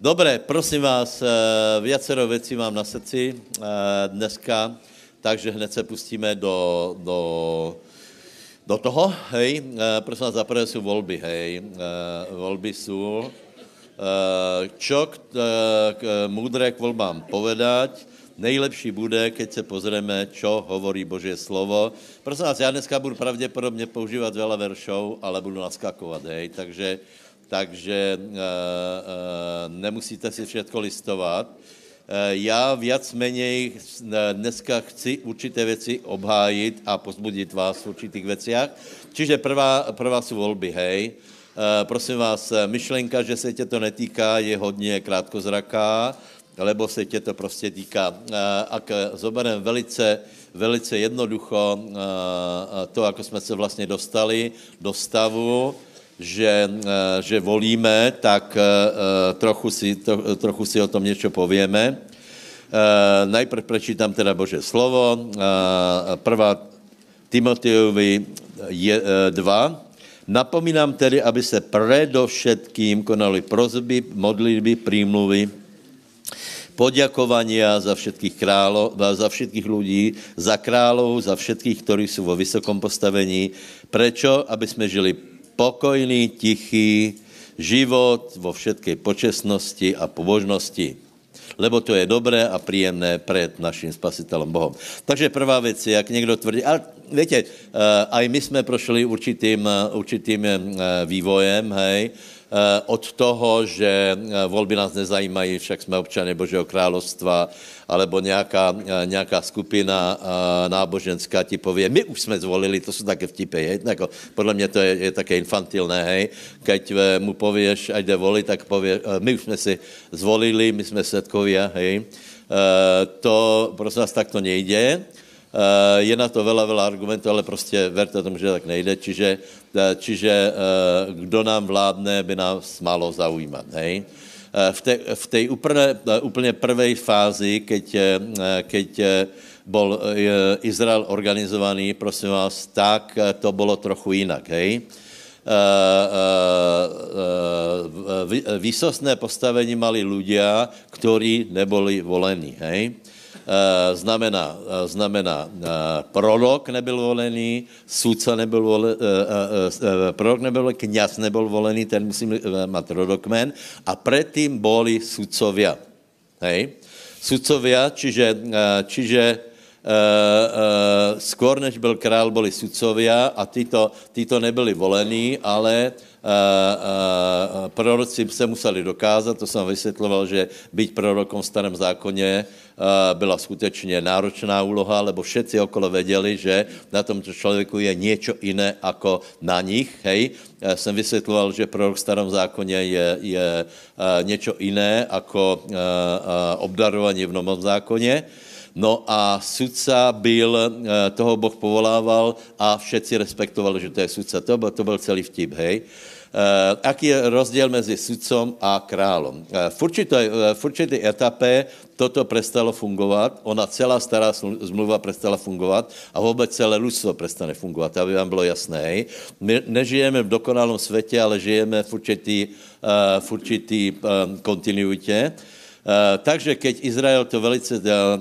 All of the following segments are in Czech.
Dobré, prosím vás, eh, viacero věcí mám na srdci eh, dneska, takže hned se pustíme do, do, do toho, hej. Eh, prosím vás, zaprvé jsou volby, hej. Volby jsou. Čo k, k, múdré k volbám povedať, nejlepší bude, keď se pozrieme, čo hovorí Boží slovo. Prosím vás, já dneska budu pravděpodobně používat veľa veršov, ale budu naskakovat, hej, takže takže uh, uh, nemusíte si všechno listovat. Uh, já viac menej dneska chci určité věci obhájit a pozbudit vás v určitých věciach. Čiže prvá, prvá jsou volby, hej. Prosím vás, myšlenka, že se tě to netýká, je hodně krátkozraká, lebo se tě to prostě týká. Ak zobereme velice, velice jednoducho to, jako jsme se vlastně dostali do stavu, že, eh, že volíme, tak eh, eh, trochu si, trochu si o tom něco povieme. Najprv prečítam teda Bože slovo. Prvá Timotejovi 2. Napomínám tedy, aby se predovšetkým konali prozby, modlitby, prímluvy, poděkovania za všetkých králov, za všetkých ľudí, za králov, za všetkých, ktorí jsou vo vysokom postavení. Prečo? Aby jsme žili pokojný, tichý život vo všetkej počestnosti a pobožnosti. Lebo to je dobré a příjemné před naším spasitelem Bohem. Takže prvá věc je, jak někdo tvrdí, ale víte, eh, aj my jsme prošli určitým, určitým eh, vývojem, hej, Eh, od toho, že eh, volby nás nezajímají, však jsme občany Božího královstva, alebo nějaká, eh, nějaká skupina náboženská ti pově, my už jsme zvolili, to jsou také vtipy, hej? Jako, podle mě to je, je také infantilné, hej? Keď mu pověš, ať jde volit, tak pově, my už jsme si zvolili, my jsme svědkovia, hej? To, prosím vás, tak to nejde. Eh, je na to veľa, veľa argumentů, ale prostě verte tomu, že tak nejde. Čiže, eh, čiže eh, kdo nám vládne, by nás málo zaujímat. Hej? V té, v té úplně, úplně prvej fázi, keď, keď bol Izrael organizovaný, prosím vás, tak to bylo trochu jinak, hej? Výsostné postavení mali ľudia, ktorí neboli volení, hej? Eh, znamená, eh, znamená eh, prorok nebyl volený, sudca nebyl volený, prorok nebyl volený, kněz nebyl volený, ten musí mít rodokmen a předtím boli sudcovia. Hej? Sudcovia, čiže, čiže skôr než byl král, byli sudcovia a tyto, tyto nebyli volení, ale uh, proroci se museli dokázat, to jsem vysvětloval, že být prorokom v starém zákoně Eh, byla skutečně náročná úloha, lebo všetci okolo věděli, že na tomto člověku je něco jiné jako na nich. Hej, Já jsem vysvětloval, že prorok v starém zákoně je, je něco jiné jako obdarování v novém zákoně. No a sudca byl, toho Boh povolával a všetci respektovali, že to je sudca. To byl, to byl celý vtip, hej. Uh, aký je rozdíl mezi sudcom a králom? Uh, v, určité, uh, v určité etape toto prestalo fungovat, ona celá stará zmluva prestala fungovat a vůbec celé lidstvo prestane fungovat, aby vám bylo jasné. My nežijeme v dokonalém světě, ale žijeme v určitý, v určitý kontinuitě. Takže keď Izrael to velice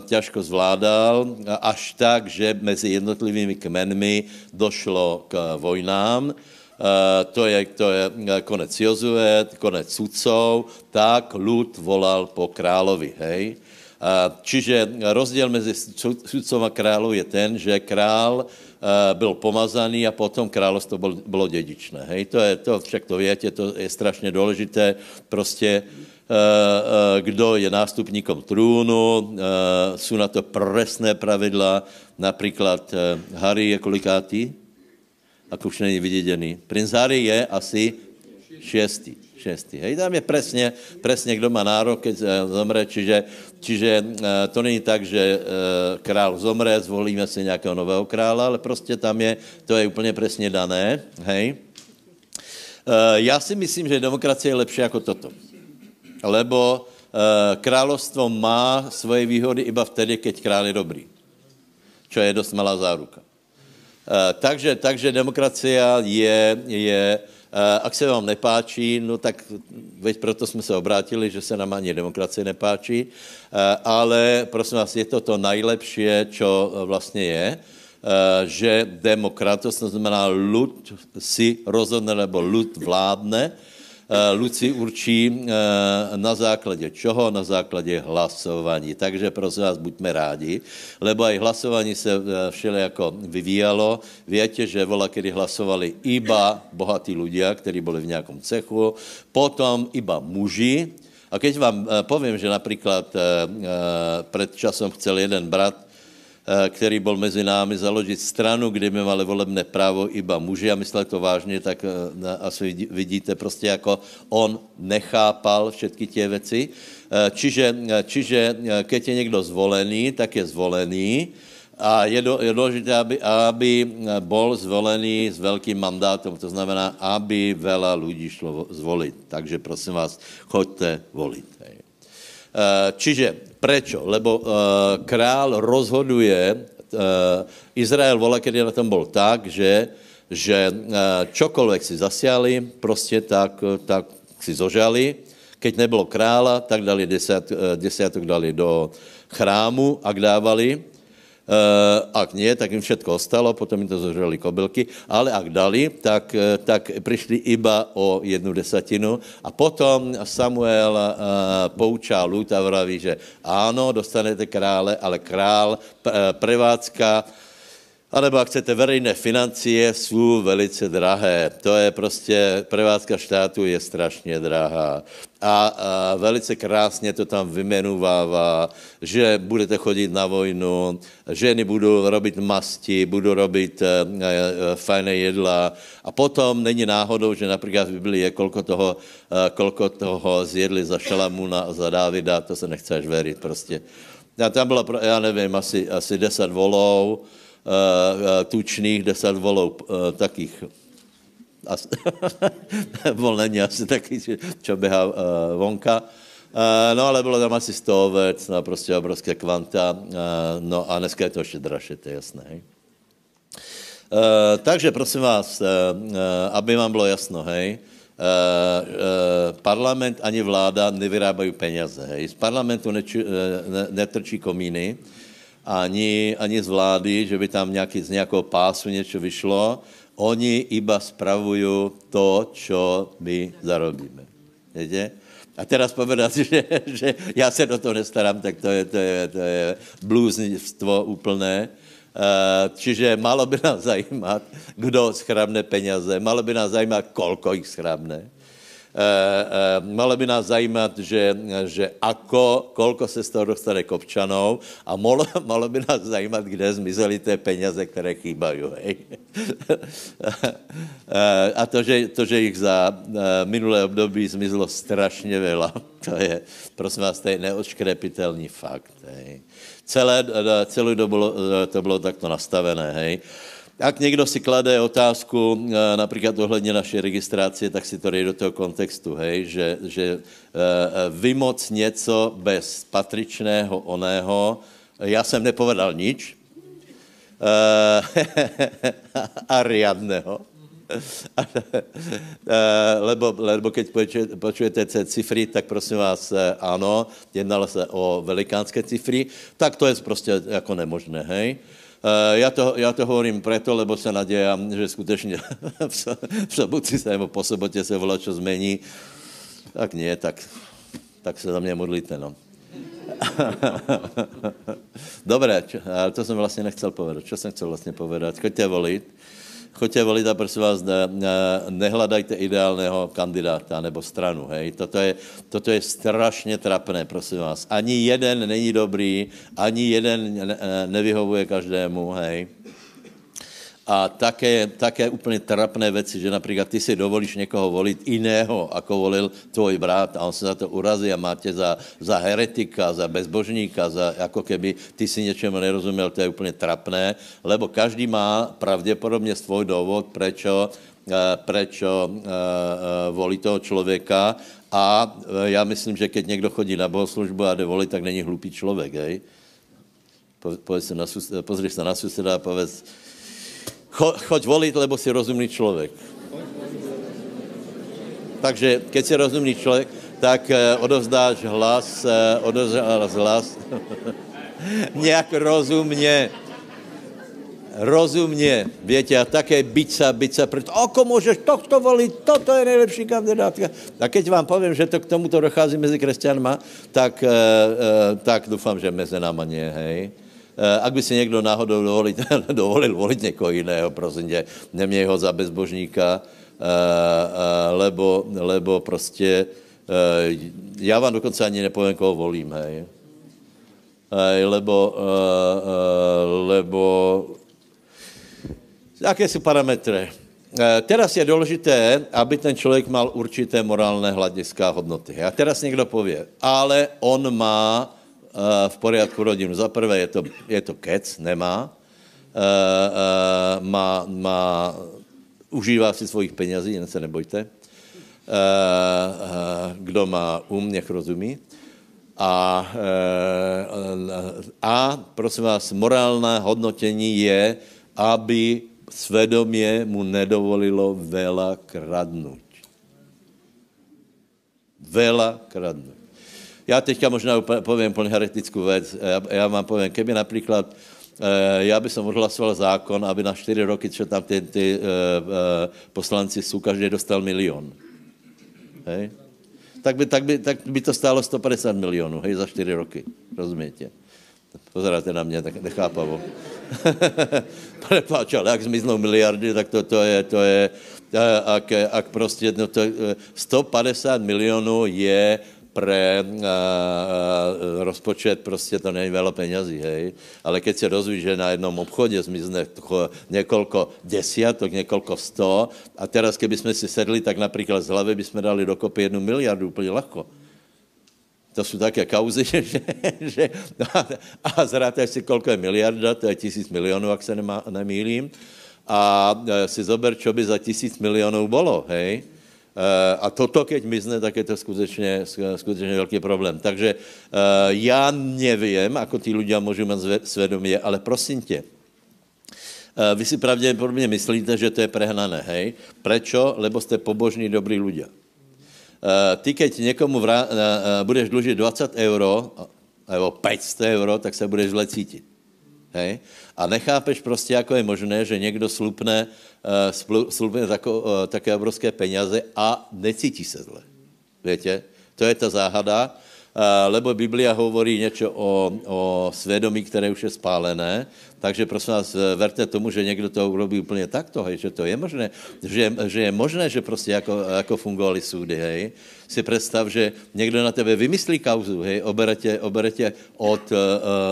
těžko zvládal, až tak, že mezi jednotlivými kmenmi došlo k vojnám, Eh, to je, to je eh, konec Jozue, konec sudcov, tak lud volal po královi, hej. Eh, čiže rozdíl mezi sudcom a králou je ten, že král byl pomazaný a potom královstvo bylo, bylo dědičné. Hej, to je, to však to větě, to je strašně důležité. Prostě kdo je nástupníkom trůnu, jsou na to presné pravidla, například Harry je kolikátý? ako už není viděděný. Princ Harry je asi šestý. šestý. Hej, tam je presně, presně, kdo má nárok, keď eh, zomre, čiže, čiže eh, to není tak, že eh, král zomre, zvolíme si nějakého nového krála, ale prostě tam je, to je úplně přesně dané, hej. Já si myslím, že demokracie je lepší jako toto. Lebo královstvo má svoje výhody iba vtedy, keď král je dobrý. Čo je dost malá záruka. Eh, takže, takže demokracia je, je ak se vám nepáčí, no tak veď proto jsme se obrátili, že se nám ani demokracie nepáčí, ale prosím vás, je to to nejlepší, čo vlastně je, že demokrat, to znamená lud si rozhodne, nebo lud vládne, Eh, Luci určí eh, na základě čoho? Na základě hlasování. Takže prosím vás, buďme rádi, lebo aj hlasování se eh, jako vyvíjalo. Víte, že vola, kdy hlasovali iba bohatí ľudia, kteří byli v nějakom cechu, potom iba muži, a keď vám povím, že například před časom chcel jeden brat Eh, který byl mezi námi, založit stranu, kde by mali volebné právo iba muži a myslel to vážně, tak eh, asi vidíte prostě, jako on nechápal všetky tie věci. Eh, čiže, čiže keď je někdo zvolený, tak je zvolený, a je, do, je důležité, aby, aby bol zvolený s velkým mandátem, to znamená, aby veľa lidí šlo zvolit. Takže prosím vás, choďte volit. Čiže Prečo? Lebo uh, král rozhoduje, uh, Izrael vola, kedy na tom bol tak, že, že uh, čokoľvek si zasiali, prostě tak, tak si zožali. Keď nebylo krála, tak dali desiat, desiatok dali do chrámu, ak dávali, ak nie, tak im všetko ostalo, potom im to zožrali kobylky, ale ak dali, tak, eh, tak přišli iba o jednu desatinu. A potom Samuel uh, poučá lud a vraví, že áno, dostanete krále, ale král, prevádzka, Anebo ak chcete, verejné financie jsou velice drahé. To je prostě, prevázka štátu je strašně drahá. A, a velice krásně to tam vymenuvává, že budete chodit na vojnu, ženy budou robit masti, budou robit e, e, fajné jedla. A potom není náhodou, že například v Biblii je, kolko toho, e, kolko toho zjedli za Šalamuna a za Dávida, to se nechceš veriť prostě. A tam bylo, já nevím, asi, asi deset volou, Eh, eh, tučných, deset volou eh, takých vol není asi taky, čo běhá vonka. No ale bylo tam asi 100 ovec, no prostě obrovské kvanta. No a dneska je to ještě dražší, to je jasné. Hej. Takže prosím vás, aby vám bylo jasno, hej, parlament ani vláda nevyrábají peněze. Hej. Z parlamentu ne, netrčí komíny, ani, ani z vlády, že by tam nějaký, z nějakého pásu něco vyšlo. Oni iba spravují to, čo my zarobíme. Víte? A teraz povedat, že, že já se do toho nestarám, tak to je, to je, to je blúznivstvo úplné. Eh, čiže malo by nás zajímat, kdo schrábne peněze, malo by nás zajímat, kolko jich schrábne. Eh, eh, malo by nás zajímat, že, že ako, kolko se z toho dostane k občanov a malo, malo by nás zajímat, kde zmizely ty peněze, které chýbají. Hej. Eh, a to že, to, že jich za minulé období zmizlo strašně veľa, to je, prosím vás, to je neočkrepitelný fakt. Hej. Celé, celou dobu to bylo takto nastavené, hej. Ak někdo si klade otázku eh, například ohledně naší registrace, tak si to dej do toho kontextu, hej, že, že eh, vymoc něco bez patričného oného, já jsem nepovedal nič, eh, a riadného, lebo, lebo keď počujete ty cifry, tak prosím vás, ano, jednalo se o velikánské cifry, tak to je prostě jako nemožné, hej. Eh, já to, já to hovorím preto, lebo se nadějám, že skutečně v sobotu se nebo po sobotě se volá, čo zmení. Tak nie, tak, tak se za mě modlíte, no. Dobré, ale to jsem vlastně nechcel povedat. Co jsem chcel vlastně povedat? Choďte volit choďte volit a prosím vás, ne, ne, nehledajte ideálného kandidáta nebo stranu. Hej. Toto, je, toto je strašně trapné, prosím vás. Ani jeden není dobrý, ani jeden ne, nevyhovuje každému. Hej. A také, také úplně trapné věci, že například ty si dovolíš někoho volit jiného, ako volil tvoj brat a on se za to urazí a má tě za, za heretika, za bezbožníka, za, jako keby ty si něčemu nerozuměl, to je úplně trapné, lebo každý má pravděpodobně svůj důvod, prečo, eh, prečo uh, uh, volí toho člověka a já myslím, že keď někdo chodí na bohoslužbu a jde volit, tak není hlupý člověk, hej? Po, se na, pozri se na suseda a povedz, Cho, choď volit, lebo si rozumný člověk. takže keď si rozumný člověk, tak eh, odovzdáš hlas, eh, odovzdáš hlas nějak rozumně. Rozumně, větě, a také byť sa, preto, ako můžeš tohto volit, toto je nejlepší kandidátka. A keď vám povím, že to k tomuto dochází mezi křesťanma, tak, e, e, tak doufám, že mezi náma nie, hej. E, ak by si někdo náhodou dovolit, dovolil volit někoho jiného, prosím tě, neměj ho za bezbožníka, e, e, lebo, lebo prostě, já vám dokonce ani nepovím, koho volím, hej. Lebo, lebo Jaké jsou parametry? Eh, teraz je důležité, aby ten člověk mal určité morálné hlediska hodnoty. A teraz někdo pově, ale on má eh, v poriadku rodinu. Za prvé je to, je to kec, nemá. Eh, má, má, užívá si svojich penězí, jen se nebojte. Kdo má um, nech rozumí. A, a prosím vás, morálné hodnotění je, aby svedomě mu nedovolilo vela kradnout. Vela kradnout. Já teďka možná povím plně heretickou věc. Já, já vám povím, keby například eh, já bych som odhlasoval zákon, aby na čtyři roky, čo tam ty, ty uh, uh, poslanci jsou, každý dostal milion. Hej? Tak by, tak, by, tak by to stálo 150 milionů, hej, za čtyři roky. Rozumíte? Pozeráte na mě tak nechápavo. Prepáč, ale jak zmiznou miliardy, tak to, to je, to je, ak, ak prostě, no to, 150 milionů je pre uh, rozpočet prostě to není veľa penězí, hej. Ale keď se dozví, že na jednom obchodě zmizne několko desiatok, několko sto a teraz, keby jsme si sedli, tak například z hlavy bychom dali dokopy jednu miliardu úplně lahko to jsou také kauzy, že, že no a, a zráte si, kolko je miliarda, to je tisíc milionů, jak se nemá, nemýlím, a e, si zober, čo by za tisíc milionů bylo, hej, a toto, keď mizne, tak je to skutečně, skutečně velký problém. Takže e, já nevím, ako tí ľudia můžou mít svědomí, ale prosím tě, vy si pravděpodobně myslíte, že to je prehnané, hej? Prečo? Lebo jste pobožní, dobrý. Eh, ty, keď někomu vrá, eh, eh, budeš dlužit 20 euro, nebo 500 euro, tak se budeš zle cítit. Hej? A nechápeš prostě, jako je možné, že někdo slupne, slupne tako, také obrovské peněze a necítí se zle. Víte? To je ta záhada. Eh, lebo Biblia hovorí něco o, o svědomí, které už je spálené, takže prosím vás, eh, verte tomu, že někdo to urobí úplně takto, hej, že to je možné, že, že je možné, že prostě jako, jako fungovaly soudy, hej. Si představ, že někdo na tebe vymyslí kauzu, hej, obere tě, obere tě od, uh,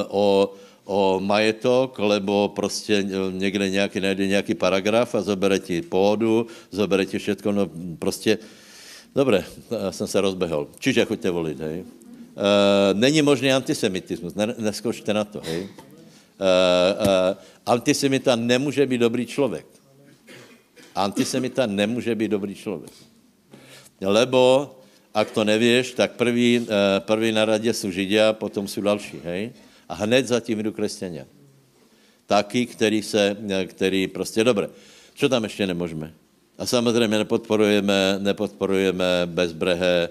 o, o majetok, lebo prostě někde nějaký, najde nějaký paragraf a zobere ti půdu, zobere ti všechno, no prostě, dobré, jsem se rozbehol. Čiže choďte volit, hej. Uh, není možný antisemitismus, ne, neskočte na to, hej. Uh, uh, antisemita nemůže být dobrý člověk. Antisemita nemůže být dobrý člověk. Lebo, ak to nevíš, tak prvý, uh, prvý na radě jsou Židia, potom jsou další, hej. A hned zatím jdou křesťania. Taky, který se, který prostě, dobré. Co tam ještě nemůžeme? A samozřejmě nepodporujeme, nepodporujeme bezbrehé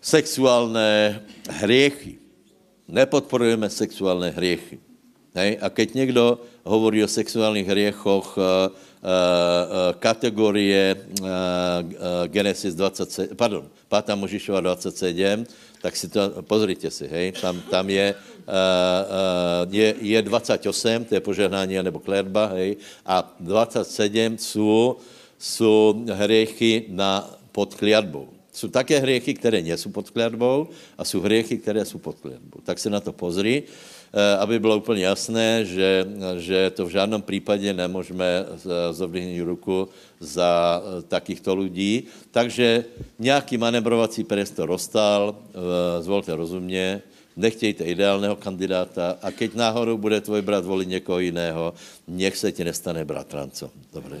sexuálné hriechy. Nepodporujeme sexuálné hriechy. Hej? A keď někdo hovorí o sexuálních hriechoch, uh, uh, kategorie uh, Genesis 27, pardon, 5. Možišova 27, tak si to, pozrite si, hej, tam, tam je, uh, uh, je, je 28, to je požehnání nebo klerba, hej, a 27 jsou, jsou hriechy na, pod kliatbou. Jsou také hriechy, které nejsou pod kletbou a jsou hriechy, které jsou pod kletbou. Tak se na to pozri, eh, aby bylo úplně jasné, že, že to v žádném případě nemůžeme zovlivnit ruku za eh, takýchto lidí. Takže nějaký manevrovací prostor rozstal, eh, zvolte rozumně, nechtějte ideálného kandidáta a keď náhodou bude tvoj brat volit někoho jiného, nech se ti nestane bratrancom. Dobře.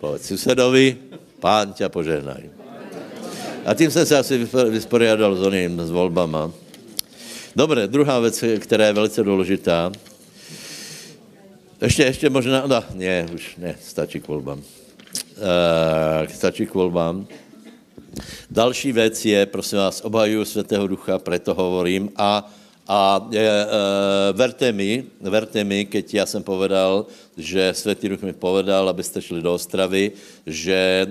Povedz susedovi, pán tě požehnaj. A tím jsem se asi vysporiadal s oným, s volbama. Dobré, druhá věc, která je velice důležitá. Ještě, ještě možná, no, ne, už ne, stačí k volbám. Uh, stačí k volbám. Další věc je, prosím vás, obhajuju Svatého Ducha, preto hovorím a a e, e, verte mi, verte mi, keď já jsem povedal, že Světý Duch mi povedal, abyste šli do Ostravy, že e,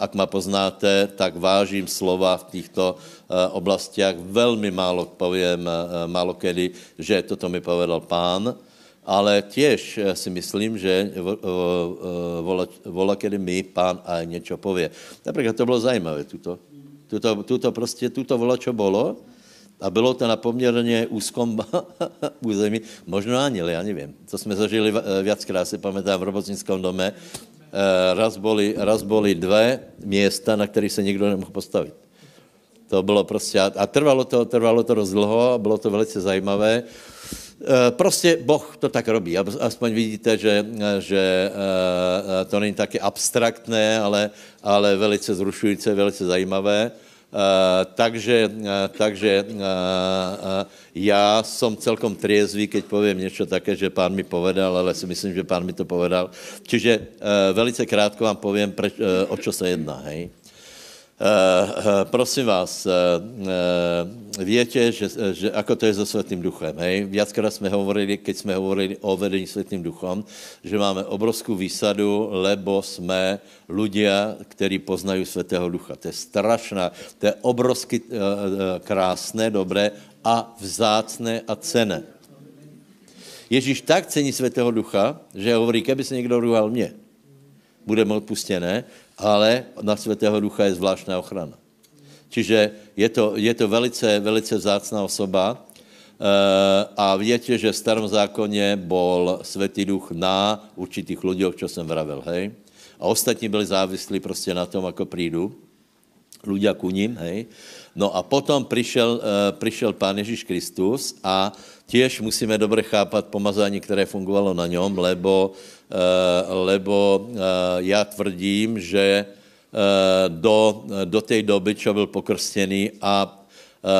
ak ma poznáte, tak vážím slova v těchto e, oblastiach. Velmi málo povím, e, málo kedy, že toto mi povedal pán, ale těž si myslím, že vola, vola kedy mi pán aj něco pově. Například to bylo zajímavé, tuto, tuto, tuto prostě, tuto vola, čo bylo, a bylo to na poměrně úzkom území, možno aniel, já nevím. To jsme zažili viackrát, si pamätám, v robotnickém dome. Eh, raz boli, raz boli dvě města, na kterých se nikdo nemohl postavit. To bylo prostě, a trvalo to, trvalo to dost dlouho, a bylo to velice zajímavé. Eh, prostě Boh to tak robí. Aspoň vidíte, že, že eh, to není taky abstraktné, ale, ale velice zrušující, velice zajímavé. Uh, takže, uh, takže uh, já jsem celkom triezvý, keď povím něco také, že pán mi povedal, ale si myslím, že pán mi to povedal. Čiže velice krátko vám povím, o čo se jedná. Hej? Uh, uh, prosím vás, uh, větě, že, že ako to je so Světým duchem, hej? Viackrát jsme hovorili, keď jsme hovorili o vedení Světým duchom, že máme obrovskou výsadu, lebo jsme ľudia, kteří poznají Světého ducha. To je strašná, to je obrovsky krásné, dobré a vzácné a cené. Ježíš tak cení Světého ducha, že hovorí, keby se někdo ruhal mě, bude mu odpustené, ale na Svatého Ducha je zvláštná ochrana. Čiže je to, je to velice, velice vzácná osoba eh, a víte, že v starom zákoně bol Světý Duch na určitých lidech, čo jsem vravil, hej? A ostatní byli závislí prostě na tom, ako prídu ľudia ku ním, hej? No a potom přišel, uh, přišel Pán Ježíš Kristus a tiež musíme dobře chápat pomazání, které fungovalo na něm, lebo Eh, lebo eh, já tvrdím, že eh, do, do té doby, čo byl pokrstěný a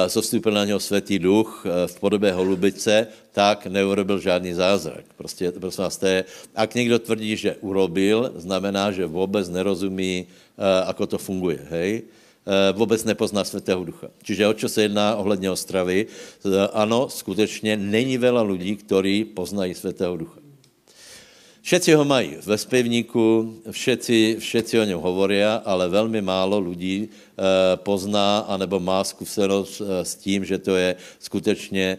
zostupil na něho světý duch v podobě holubice, tak neurobil žádný zázrak. Prostě, prosím vás, to je, ak někdo tvrdí, že urobil, znamená, že vůbec nerozumí, ako to funguje, hej? vůbec nepozná Světého ducha. Čiže o čo se jedná ohledně Ostravy? Ano, skutečně není veľa lidí, kteří poznají Světého ducha. Všetci ho mají ve zpěvníku, všetci, všetci o něm hovorí, ale velmi málo lidí e, pozná anebo má zkušenost e, s tím, že to je skutečně e,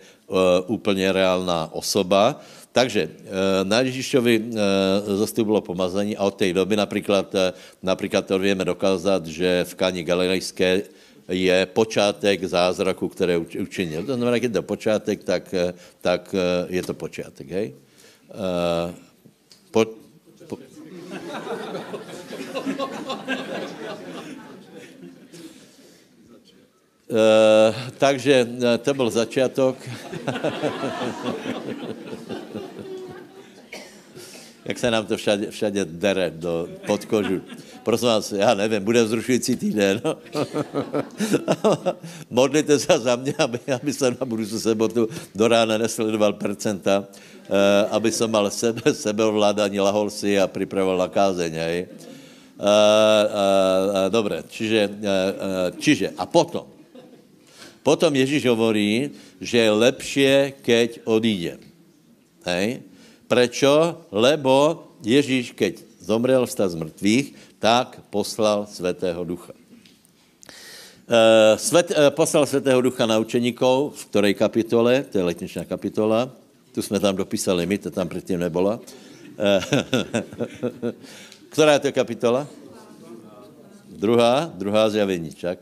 úplně reálná osoba. Takže na Ježíšovi zastupilo pomazání a od té doby například, například to víme dokázat, že v Káni Galilejské je počátek zázraku, které učinil. To znamená, když je to počátek, tak, tak je to počátek. Hej? Po, po... Uh, takže uh, to byl začátek. Jak se nám to všade, všade dere do podkožu. Prosím vás, já nevím, bude vzrušující týden. No? Modlite se za mě, aby, aby jsem na budoucí sobotu do rána nesledoval percenta Eh, aby som mal sebe, sebeovládání, lahol si a připravoval na kázeň. Uh, uh, dobre, čiže, uh, uh, čiže a potom, potom Ježíš hovorí, že je lepšie, keď odíde. Hej? Prečo? Lebo Ježíš, keď zomrel vstal z mrtvých, tak poslal Svetého Ducha. Uh, svet, uh, poslal Svetého Ducha na učeníkov, v ktorej kapitole, to je letničná kapitola, tu jsme tam dopísali my, to tam předtím nebylo. Která je to kapitola? Druhá, druhá zjavení, čak?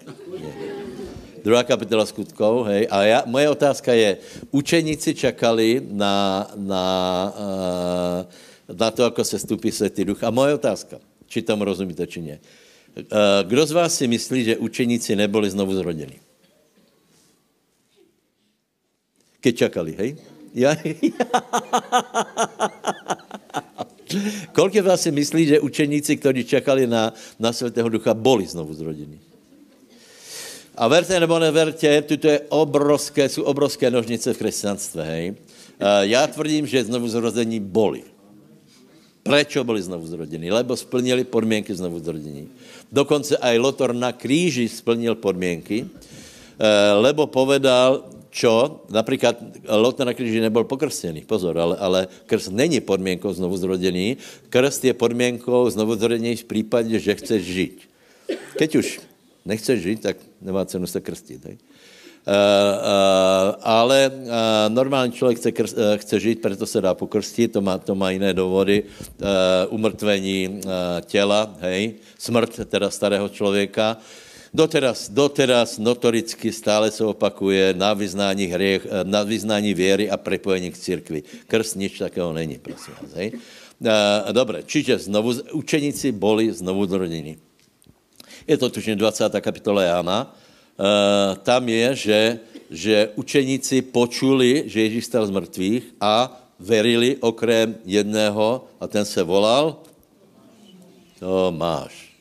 Druhá kapitola skutkov, hej. A já, moje otázka je, učeníci čakali na, na, na to, ako se stupí Světý duch. A moje otázka, či tomu rozumíte, či ne. Uh, kdo z vás si myslí, že učeníci neboli znovu zrodení? Keď čakali, hej? Ja, Kolik vás si myslí, že učeníci, kteří čekali na, na Svatého Ducha, boli znovu zrodení? A verte nebo neverte, tuto je obrovské, jsou obrovské nožnice v křesťanství, hej. Já tvrdím, že znovu zrození boli. Prečo byli znovu zrodení? Lebo splnili podmínky znovu zrodení. Dokonce aj Lotor na kríži splnil podmínky, eh, lebo povedal, čo, například Lot na kříži nebyl pokrstený, pozor, ale, ale krst není podmínkou znovu zrodění, krst je podmínkou znovu zrodění v případě, že chceš žít. Keď už nechceš žít, tak nemá cenu se krstit. Tak? Uh, uh, ale uh, normální člověk chce, chce žít, proto se dá pokrstit, to má, to má jiné důvody, umrtvení těla, hej, smrt teda starého člověka, Doteraz, doteraz notoricky stále se opakuje na vyznání, hriech, na vyznání věry a prepojení k církvi. Krst nič takého není, prosím vás. Hej? Dobre, čiže znovu, učeníci boli znovu zrodení. Je to tušně 20. kapitola Jana. Tam je, že, že učeníci počuli, že Ježíš stal z mrtvých a verili okrem jedného a ten se volal Tomáš.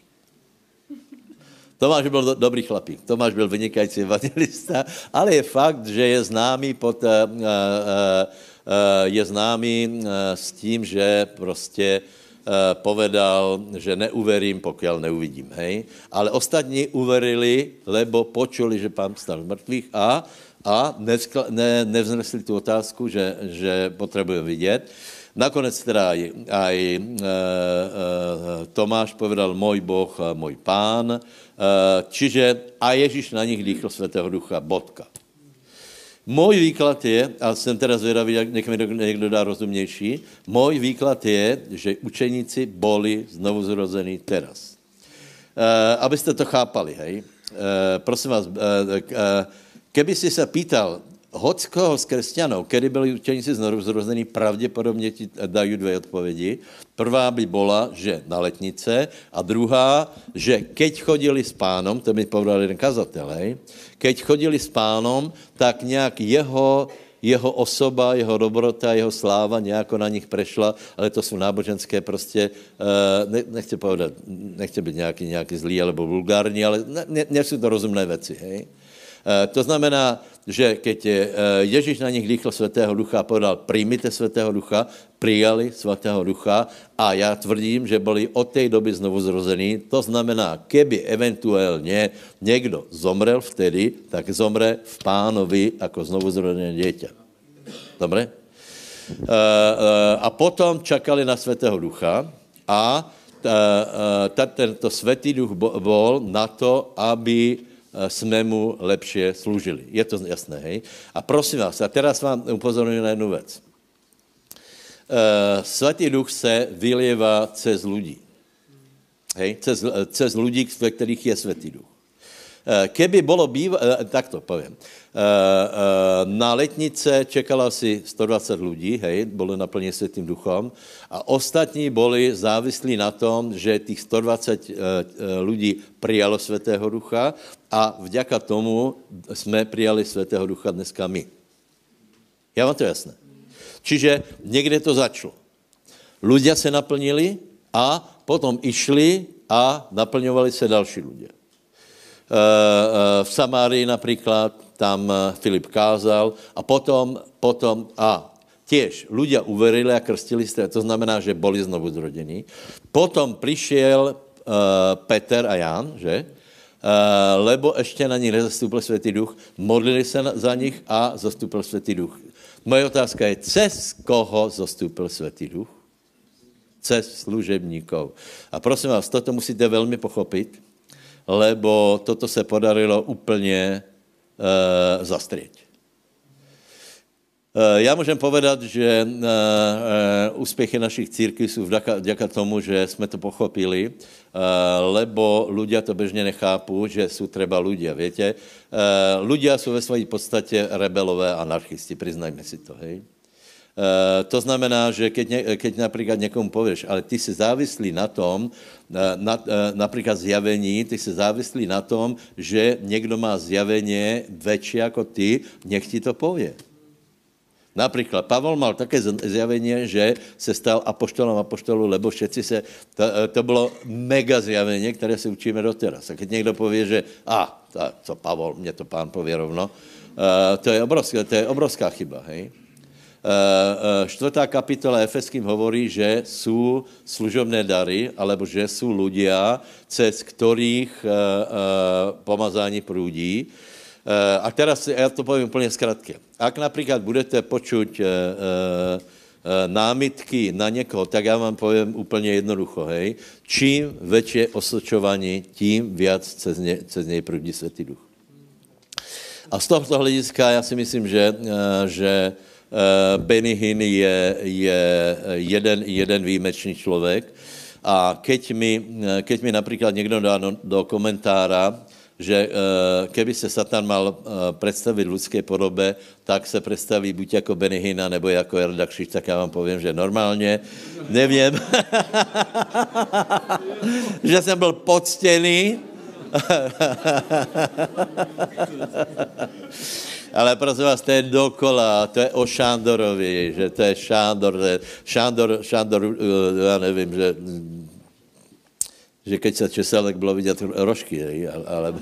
Tomáš byl do, dobrý chlapík, Tomáš byl vynikající evangelista, ale je fakt, že je známý pod, uh, uh, uh, je známý s tím, že prostě uh, povedal, že neuverím, pokud neuvidím, hej. Ale ostatní uverili, lebo počuli, že pán stal z mrtvých a, a nevzkla, ne, nevznesli tu otázku, že, že potřebujeme vidět. Nakonec teda aj, aj e, e, Tomáš povedal, můj Boh, můj pán, Eh, čiže a Ježíš na nich dýchl svatého ducha, bodka. Můj výklad je, a jsem teda zvědavý, jak někdo, někdo dá rozumnější, můj výklad je, že učeníci boli znovu zrození teraz. Uh, abyste to chápali, hej. Uh, prosím vás, uh, uh, keby si se pýtal, hoď koho z křesťanů, kdy byli učeníci znovu zrození, pravděpodobně ti dají dvě odpovědi. Prvá by byla, že na letnice a druhá, že keď chodili s pánom, to mi povedal jeden kazatel, keď chodili s pánom, tak nějak jeho jeho osoba, jeho dobrota, jeho sláva nějako na nich prešla, ale to jsou náboženské prostě, ne, nechci povedat, nechci být nějaký, nějaký zlý alebo vulgární, ale ne, ne, ne jsou to rozumné věci, hej. Eh, to znamená, že keď eh, Ježíš na nich dýchl svatého ducha a povedal, přijmite svatého ducha, přijali svatého ducha a já tvrdím, že byli od té doby znovu zrození. To znamená, keby eventuálně někdo zomrel vtedy, tak zomre v pánovi jako znovu zrozené dieťa. Dobre? Eh, a potom čakali na svatého ducha a tento svatý duch bol na to, aby jsme mu lepše sloužili. Je to jasné, hej? A prosím vás, a teraz vám upozorňuji na jednu věc. Uh, Svatý duch se vylieva cez lidi. Hej? Cez, eh, cez lidi, ve kterých je Svatý duch. Keby bylo býva, tak to povím. Na letnice čekalo asi 120 lidí, hej, byli naplně světým duchom a ostatní byli závislí na tom, že těch 120 lidí přijalo svatého ducha a vďaka tomu jsme přijali svatého ducha dneska my. Já vám to jasné. Čiže někde to začalo. Ľudia se naplnili a potom išli a naplňovali se další lidé. Eh, eh, v Samárii například, tam eh, Filip kázal a potom, potom a těž ľudia uverili a krstili se, to znamená, že byli znovu zrodení. Potom přišel Peter a Jan, že? Lebo ještě na nich nezastoupil Světý duch, modlili se za nich a zastoupil Světý duch. Moje otázka je, cez koho zastoupil Světý duch? Cez služebníkov. A prosím vás, toto musíte velmi pochopit, lebo toto se podarilo úplně uh, zastrieť. Uh, já můžem povedat, že uh, úspěchy našich církví jsou vďaka tomu, že jsme to pochopili, lebo ľudia to bežně nechápu, že jsou třeba ľudia, větě. Ľudia jsou ve své podstatě rebelové anarchisti, přiznajme si to, hej. Uh, to znamená, že keď, ne, keď například někomu pověš, ale ty jsi závislý na tom, na, na, například zjavení, ty jsi závislý na tom, že někdo má zjavení větší jako ty, nech ti to pově. Například Pavel mal také zjavení, že se stal apoštolem apoštolu, lebo všetci se, to, to bylo mega zjavení, které se učíme doteraz. A keď někdo pově, že a, to, co Pavel, mě to pán pově rovno, uh, to je obrovská, to je obrovská chyba, hej? Čtvrtá kapitola Efeským hovorí, že jsou služobné dary, alebo že jsou ľudia, cez ktorých pomazání průdí. A teraz já to povím úplně zkratke. Ak například budete počuť námitky na někoho, tak já vám povím úplně jednoducho, hej. Čím větší osočování, tím viac cez, cez něj prudí Světý Duch. A z tohoto hlediska já si myslím, že, že Eh, Benny Hinn je, je jeden, jeden výjimečný člověk. A keď mi, eh, keď mi například někdo dá do, do komentára, že keby se Satan mal představit v lidské podobě, tak se představí buď jako Benny Hina, nebo jako Jarda Křič, tak já vám povím, že normálně, nevím, že jsem byl poctěný, ale prosím vás, to je dokola, to je o Šándorovi, že to je Šándor, Šándor, Šándor, uh, já nevím, že, že keď se česal, tak bylo vidět rožky, ale...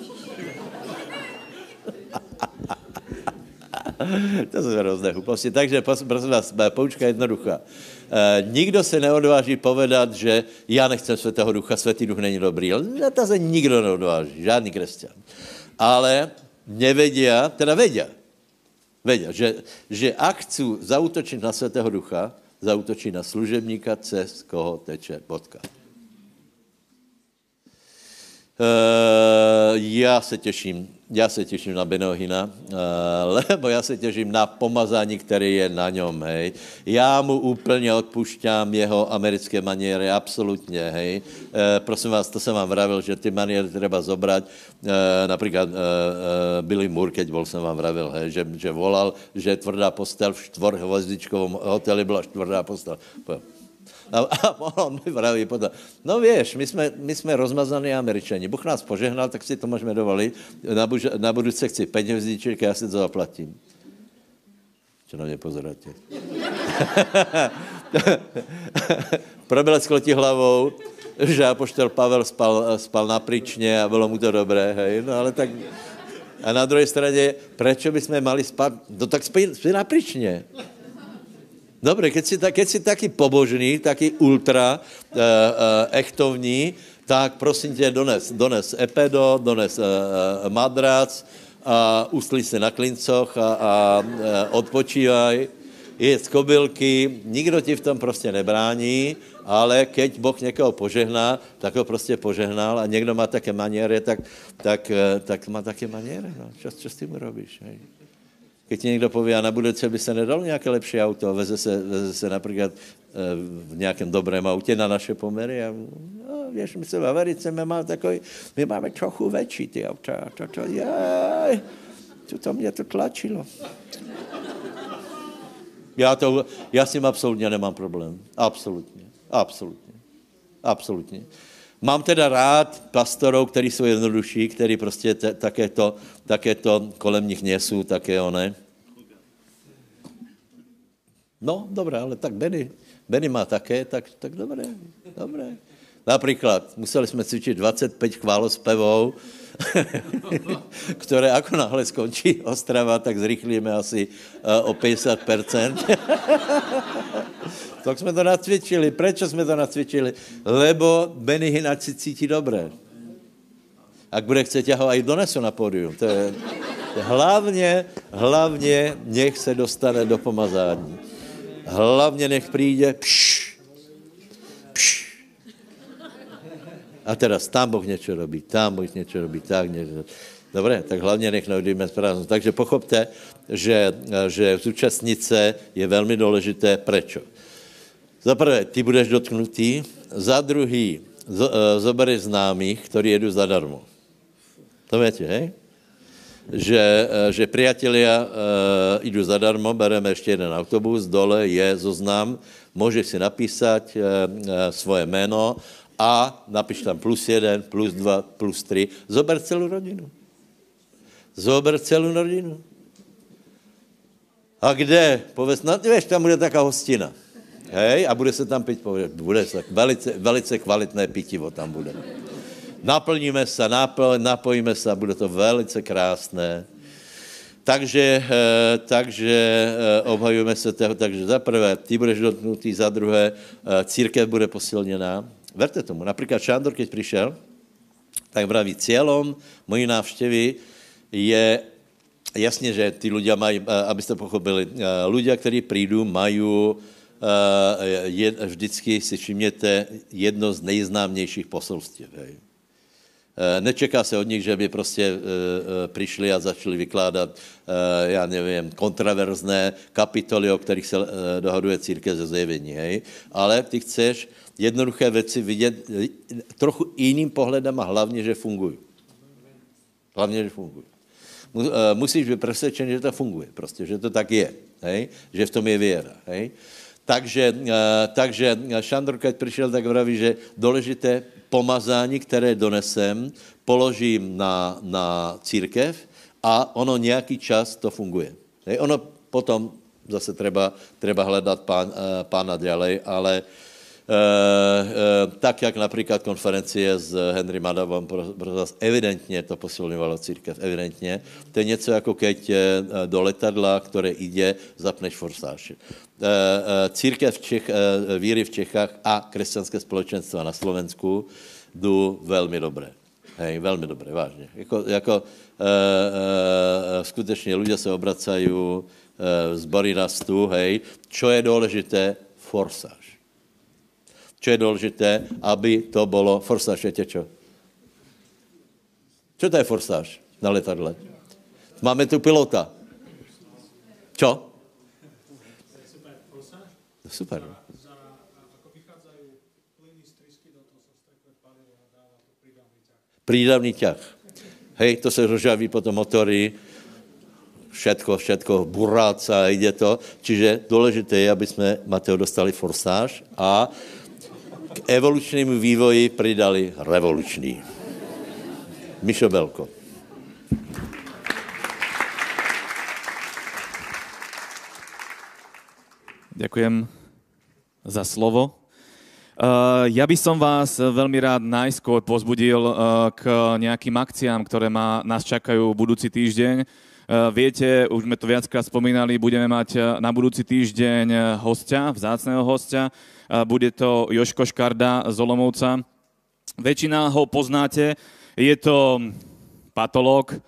to jsou hrozné hlúposti. Takže prosím vás, poučka jednoduchá. E, nikdo se neodváží povedat, že já nechcem světého ducha, světý duch není dobrý. Ale to se nikdo neodváží, žádný křesťan. Ale nevedia, teda vedia, vedia, že, že ak chcú zautočiť na Svetého Ducha, zautočí na služebníka, cez koho teče bodka. Uh, já se těším, já se těším na Benohina, lebo já se těším na pomazání, které je na něm, hej. Já mu úplně odpušťám jeho americké maniery, absolutně, hej. Uh, prosím vás, to jsem vám vravil, že ty maniery treba zobrať. Uh, například uh, Billy Moore, keď bol, jsem vám vravil, hej, že, že volal, že tvrdá postel v štvorhvozdičkovom hoteli byla tvrdá postel. A, a on mi praví potom, no víš, my jsme, my jsme rozmazaní američani, Bůh nás požehnal, tak si to můžeme dovolit, na, buž, na budouce chci pět hvězdiček, já si to zaplatím. Čo na mě pozoráte? Probelesklo ti hlavou, že apoštol Pavel spal, spal na a bylo mu to dobré, hej, no ale tak... A na druhé straně, proč bychom mali spát? No tak spí, spí na príčně. Dobre, keď si, keď si taký pobožný, taký ultra uh, uh, echtovní, tak prosím tě, dones, dones epedo, dones uh, madrac a uslí se na klincoch a, a odpočívaj, z kobylky, nikdo ti v tom prostě nebrání, ale keď Boh někoho požehná, tak ho prostě požehnal a někdo má také maniery, tak, tak, tak má také maniery. No. Čo, čo s tím robíš? Hej? Keď ti někdo poví, a na budoucí by se nedalo nějaké lepší auto, veze se, veze se například eh, v nějakém dobrém autě na naše pomery a no, víš, my se v Americe my máme takový, my máme trochu větší ty auta. To, to, jaj, to, to mě to tlačilo. Já, to, já s tím absolutně nemám problém. Absolutně. Absolutně. Absolutně. Mám teda rád pastorů, kteří jsou jednodušší, kteří prostě te, také, to, také to kolem nich nesou, také one. No, dobré, ale tak Benny, Benny má také, tak, tak dobré, dobré. Například museli jsme cvičit 25 chválospevou, které ako náhle skončí Ostrava, tak zrychlíme asi uh, o 50%. tak jsme to nacvičili. Proč jsme to nacvičili? Lebo Benny Hinač si cítí dobré. Ak bude chcet, já ho aj donesu na pódium. To je, hlavně, hlavně nech se dostane do pomazání. Hlavně nech přijde, pš, pš. A teraz tam Boh něco robí, tam Boh něco robí, tak něco. Dobré, tak hlavně nech neodjíme prázdno. Takže pochopte, že, že zúčastnit se je velmi důležité. Prečo? Za prvé, ty budeš dotknutý, za druhý, eh, zobereš známých, kteří jedu zadarmo. To víte, hej? že, eh, že priatelia uh, idú zadarmo, bereme ještě jeden autobus, dole je zoznam, můžeš si napísať uh, uh, svoje jméno a napiš tam plus jeden, plus dva, plus tři. Zober celou rodinu. Zober celou rodinu. A kde? Povedz, no víš, tam bude taká hostina. Hej, a bude se tam pít, bude se, velice, velice kvalitné pitivo tam bude. Naplníme se, napl, napojíme se bude to velice krásné. Takže, eh, takže obhajujeme se toho, takže za prvé, ty budeš dotknutý, za druhé, církev bude posilněná. Verte tomu, například Šándor, keď přišel, tak vraví, cílem mojí návštěvy je jasně, že ty ľudia mají, abyste pochopili, ľudia, kteří přijdou, mají je, vždycky si všimněte jedno z nejznámějších poselství. Nečeká se od nich, že by prostě přišli a začali vykládat, já nevím, kontraverzné kapitoly, o kterých se dohaduje církev ze zjevení, hej? ale ty chceš jednoduché věci vidět trochu jiným pohledem a hlavně, že fungují. Hlavně, že fungují. Musíš být přesvědčen, že to funguje, prostě, že to tak je, hej? že v tom je věra. Hej? Takže, takže Šandor, keď přišel, tak vraví, že důležité pomazání, které donesem, položím na, na církev a ono nějaký čas to funguje. Hej? Ono potom zase treba, treba hledat pán, pána ďalej, ale Eh, eh, tak, jak například konferencie s Henry Madavom, evidentně to posilňovalo církev, evidentně. To je něco jako keď eh, do letadla, které jde, zapneš forsáž. Církev v Čech, víry v Čechách a křesťanské společenstva na Slovensku jdu velmi dobré. Hej, velmi dobré, vážně. Jako, jako e, e, skutečně lidé se obracají, e, zbory rastu, hej. Čo je důležité? Forsáž. Čo je důležité, aby to bylo forsáž, viete čo? Čo to je forsáž na letadle? Máme tu pilota. Čo? Super. Prídavný ťah. Hej, to se rozžaví potom motory, všetko, všetko buráca, jde to. Čiže důležité je, aby jsme, Mateo, dostali forsáž a k evolučnímu vývoji přidali revoluční. Mišo Belko. Ďakujem za slovo. Uh, ja by som vás veľmi rád najskôr pozbudil uh, k nejakým akciám, ktoré má, nás čakajú budúci týždeň. Uh, viete, už sme to viackrát spomínali, budeme mať na budúci týždeň hostia, vzácného hostia, bude to Joško Škarda z Olomovca. Väčšina ho poznáte, je to patológ,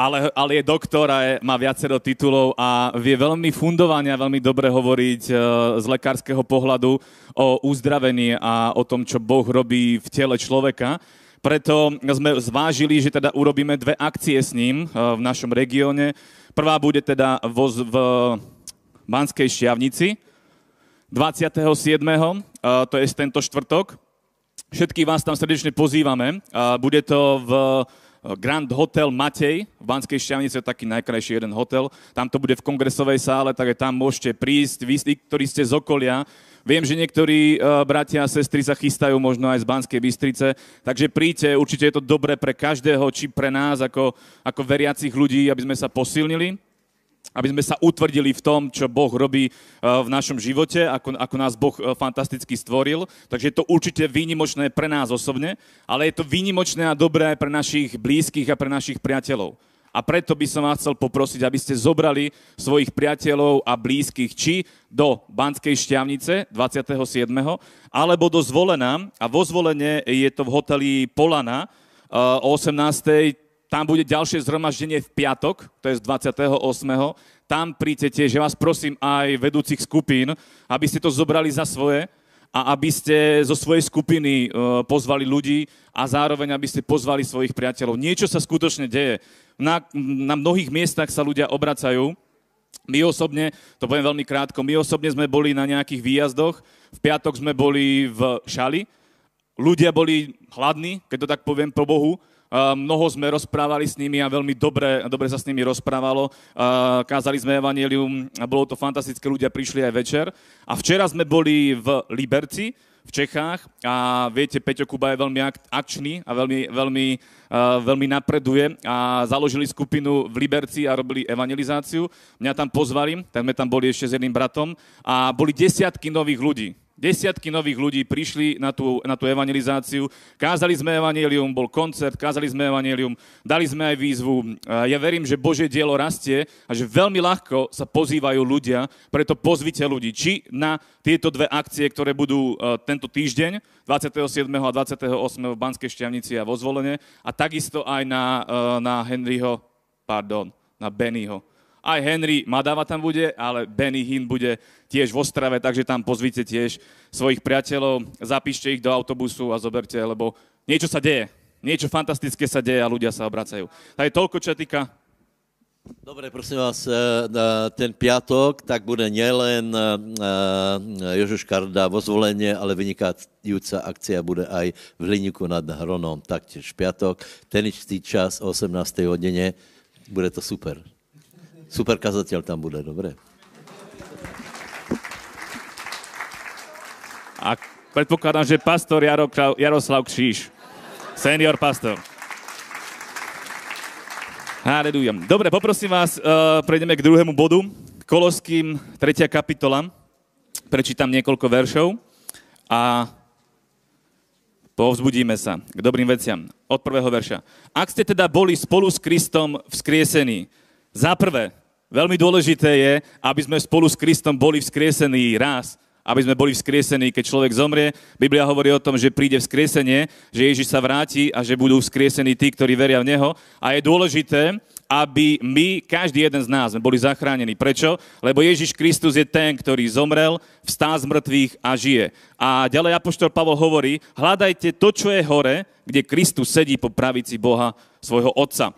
ale, ale je doktor a je, má viacero titulov a vie veľmi fundovane a veľmi dobre hovoriť e, z lekárskeho pohľadu o uzdravení a o tom, čo Boh robí v tele človeka. Preto sme zvážili, že teda urobíme dve akcie s ním e, v našom regióne. Prvá bude teda vo, v Banskej Šťavnici, 27. to je tento štvrtok. Všetky vás tam srdečne pozývame. Bude to v Grand Hotel Matej v Banskej Šťavnici, je taký najkrajší jeden hotel. Tam to bude v kongresovej sále, tak tam môžete prísť, vy, ktorí ste z okolia. Viem, že niektorí bratia a sestry sa chystajú možno aj z Banskej Bystrice, takže príďte, určite je to dobré pre každého, či pre nás ako, ako veriacich ľudí, aby sme sa posilnili aby sme sa utvrdili v tom, čo Boh robí eh, v našom živote, ako, ako nás Boh eh, fantasticky stvoril. Takže je to určite výnimočné pre nás osobne, ale je to výnimočné a dobré pre našich blízkych a pre našich priateľov. A preto by som vás chcel poprosiť, aby ste zobrali svojich priateľov a blízkych či do Banskej šťavnice 27. alebo do Zvolena. A vo Zvolene je to v hoteli Polana eh, o 18 tam bude ďalšie zhromaždenie v piatok, to je z 28. Tam príďte že vás prosím aj vedúcich skupín, aby ste to zobrali za svoje a aby ste zo svojej skupiny e, pozvali ľudí a zároveň, aby ste pozvali svojich priateľov. Niečo sa skutočne deje. Na, na mnohých miestach sa ľudia obracajú. My osobne, to poviem veľmi krátko, my osobne sme boli na nejakých výjazdoch. V piatok sme boli v Šali. Ľudia boli hladní, keď to tak poviem, po Bohu Mnoho sme rozprávali s nimi a veľmi dobre, dobre sa s nimi rozprávalo. Kázali sme evanelium a bolo to fantastické, ľudia prišli aj večer. A včera sme boli v Liberci, v Čechách a viete, Peťo Kuba je veľmi akčný a veľmi, veľmi, uh, veľmi napreduje a založili skupinu v Liberci a robili evangelizáciu. Mňa tam pozvali, tak sme tam boli ešte s jedným bratom a boli desiatky nových ľudí Desiatky nových ľudí prišli na tú, na tú evangelizáciu, kázali sme evanelium, bol koncert, kázali sme evanelium, dali sme aj výzvu. Ja verím, že Božie dielo rastie a že veľmi ľahko sa pozývajú ľudia, preto pozvite ľudí. Či na tieto dve akcie, ktoré budú e, tento týždeň, 27. a 28. v Banskej Šťavnici a vo zvolenie, a takisto aj na, e, na Henryho, pardon, na Bennyho aj Henry Madáva tam bude, ale Benny Hinn bude tiež v Ostrave, takže tam pozvite tiež svojich priateľov, zapíšte ich do autobusu a zoberte, lebo niečo sa deje. Niečo fantastické sa deje a ľudia sa obracajú. je toľko, čo týka Dobre, prosím vás, eh, ten piatok tak bude nielen eh, Jožoš Karda vo zvolenie, ale vynikajúca akcia bude aj v Hliníku nad Hronom, taktiež piatok, teničný čas o 18. hodine, bude to super. Super kazateľ tam bude, dobre? A predpokladám, že pastor Jaro, Jaroslav Kříž. Senior pastor. Haleluja. Dobre, poprosím vás, uh, prejdeme k druhému bodu. Koloským, 3. kapitola. Prečítam niekoľko veršov a povzbudíme sa k dobrým veciam. Od prvého verša. Ak ste teda boli spolu s Kristom vzkriesení, za prvé, Veľmi dôležité je, aby sme spolu s Kristom boli vzkriesení raz, aby sme boli vzkriesení, keď človek zomrie. Biblia hovorí o tom, že príde vzkriesenie, že Ježiš sa vráti a že budú vzkriesení tí, ktorí veria v Neho. A je dôležité, aby my, každý jeden z nás, sme boli zachránení. Prečo? Lebo Ježiš Kristus je ten, ktorý zomrel, vstál z mŕtvych a žije. A ďalej Apoštol Pavol hovorí, hľadajte to, čo je hore, kde Kristus sedí po pravici Boha, svojho Otca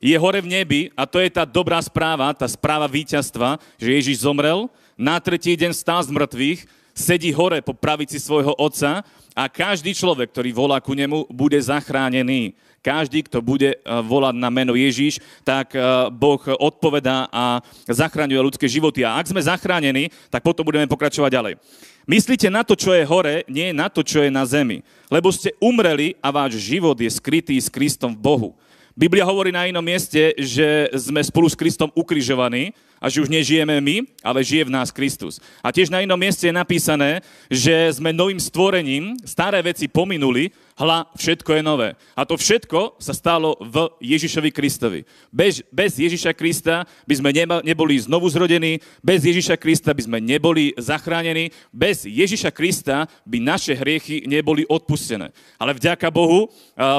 je hore v nebi a to je tá dobrá správa, tá správa víťazstva, že Ježiš zomrel, na tretí deň stál z mŕtvych, sedí hore po pravici svojho otca a každý človek, ktorý volá ku nemu, bude zachránený. Každý, kto bude eh, volať na meno Ježíš, tak eh, Boh odpovedá a zachraňuje ľudské životy. A ak sme zachránení, tak potom budeme pokračovať ďalej. Myslíte na to, čo je hore, nie na to, čo je na zemi. Lebo ste umreli a váš život je skrytý s Kristom v Bohu. Biblia hovorí na inom mieste, že sme spolu s Kristom ukrižovaní a že už nežijeme my, ale žije v nás Kristus. A tiež na inom mieste je napísané, že sme novým stvorením, staré veci pominuli hla, všetko je nové. A to všetko sa stalo v Ježišovi Kristovi. Bez, bez Ježiša Krista by sme neboli znovu zrodení, bez Ježiša Krista by sme neboli zachránení, bez Ježiša Krista by naše hriechy neboli odpustené. Ale vďaka Bohu,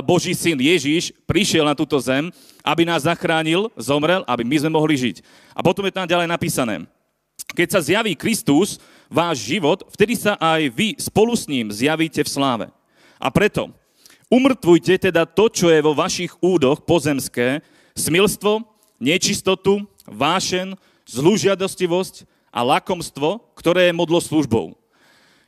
Boží syn Ježiš prišiel na túto zem, aby nás zachránil, zomrel, aby my sme mohli žiť. A potom je tam ďalej napísané, keď sa zjaví Kristus, váš život, vtedy sa aj vy spolu s ním zjavíte v sláve. A preto umrtvujte teda to, čo je vo vašich údoch pozemské, smilstvo, nečistotu, vášen, zlúžiadostivosť a lakomstvo, ktoré je modlo službou.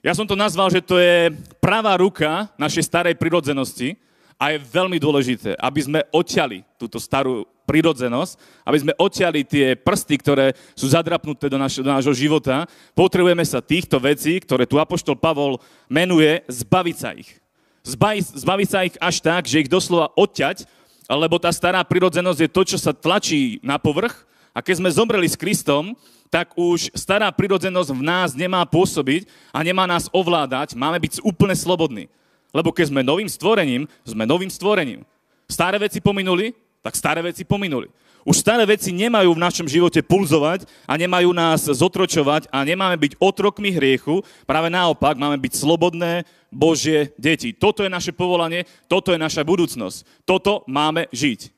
Ja som to nazval, že to je pravá ruka našej starej prirodzenosti a je veľmi dôležité, aby sme odťali túto starú prirodzenosť, aby sme odťali tie prsty, ktoré sú zadrapnuté do, naš, do nášho života. Potrebujeme sa týchto vecí, ktoré tu Apoštol Pavol menuje, zbaviť sa ich zbaviť, zbaviť sa ich až tak, že ich doslova odťať, lebo tá stará prirodzenosť je to, čo sa tlačí na povrch a keď sme zomreli s Kristom, tak už stará prirodzenosť v nás nemá pôsobiť a nemá nás ovládať, máme byť úplne slobodní. Lebo keď sme novým stvorením, sme novým stvorením. Staré veci pominuli, tak staré veci pominuli. Už staré veci nemajú v našom živote pulzovať a nemajú nás zotročovať a nemáme byť otrokmi hriechu. Práve naopak, máme byť slobodné Božie deti. Toto je naše povolanie, toto je naša budúcnosť. Toto máme žiť.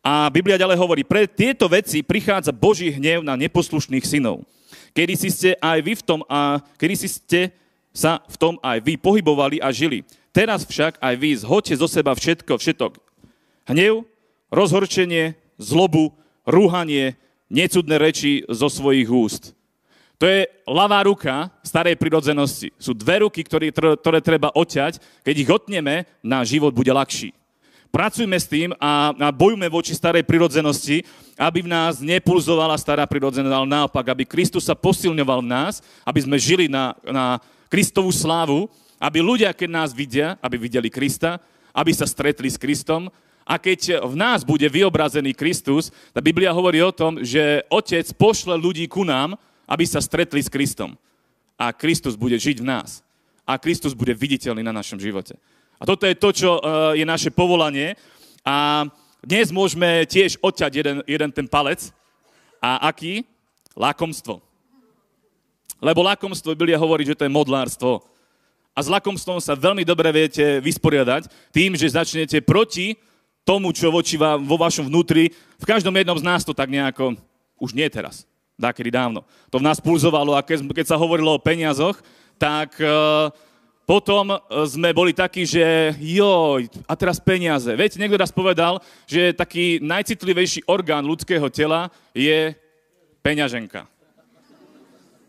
A Biblia ďalej hovorí, pre tieto veci prichádza Boží hnev na neposlušných synov. Kedy si ste aj vy v tom a kedy si ste sa v tom aj vy pohybovali a žili. Teraz však aj vy zhoďte zo seba všetko, všetok. Hnev, rozhorčenie, zlobu, rúhanie, necudné reči zo svojich úst. To je ľavá ruka starej prirodzenosti. Sú dve ruky, ktoré, ktoré treba oťať. Keď ich otneme, náš život bude ľahší. Pracujme s tým a, a bojujme voči starej prirodzenosti, aby v nás nepulzovala stará prirodzenosť, ale naopak, aby Kristus sa posilňoval v nás, aby sme žili na, na Kristovú slávu, aby ľudia, keď nás vidia, aby videli Krista, aby sa stretli s Kristom a keď v nás bude vyobrazený Kristus, tá Biblia hovorí o tom, že Otec pošle ľudí ku nám, aby sa stretli s Kristom. A Kristus bude žiť v nás. a Kristus bude viditeľný na našom živote. A toto je to, čo uh, je naše povolanie. A dnes môžeme tiež odťať jeden, jeden ten palec. A aký? Lakomstvo. Lebo lakomstvo, Biblia hovorí, že to je modlárstvo. A s lakomstvom sa veľmi dobre viete vysporiadať tým, že začnete proti tomu, čo vám, vo vašom vnútri, v každom jednom z nás to tak nejako, už nie teraz, dákedy dávno. To v nás pulzovalo a keď, keď sa hovorilo o peniazoch, tak uh, potom sme boli takí, že joj, a teraz peniaze. Viete, niekto raz povedal, že taký najcitlivejší orgán ľudského tela je peňaženka.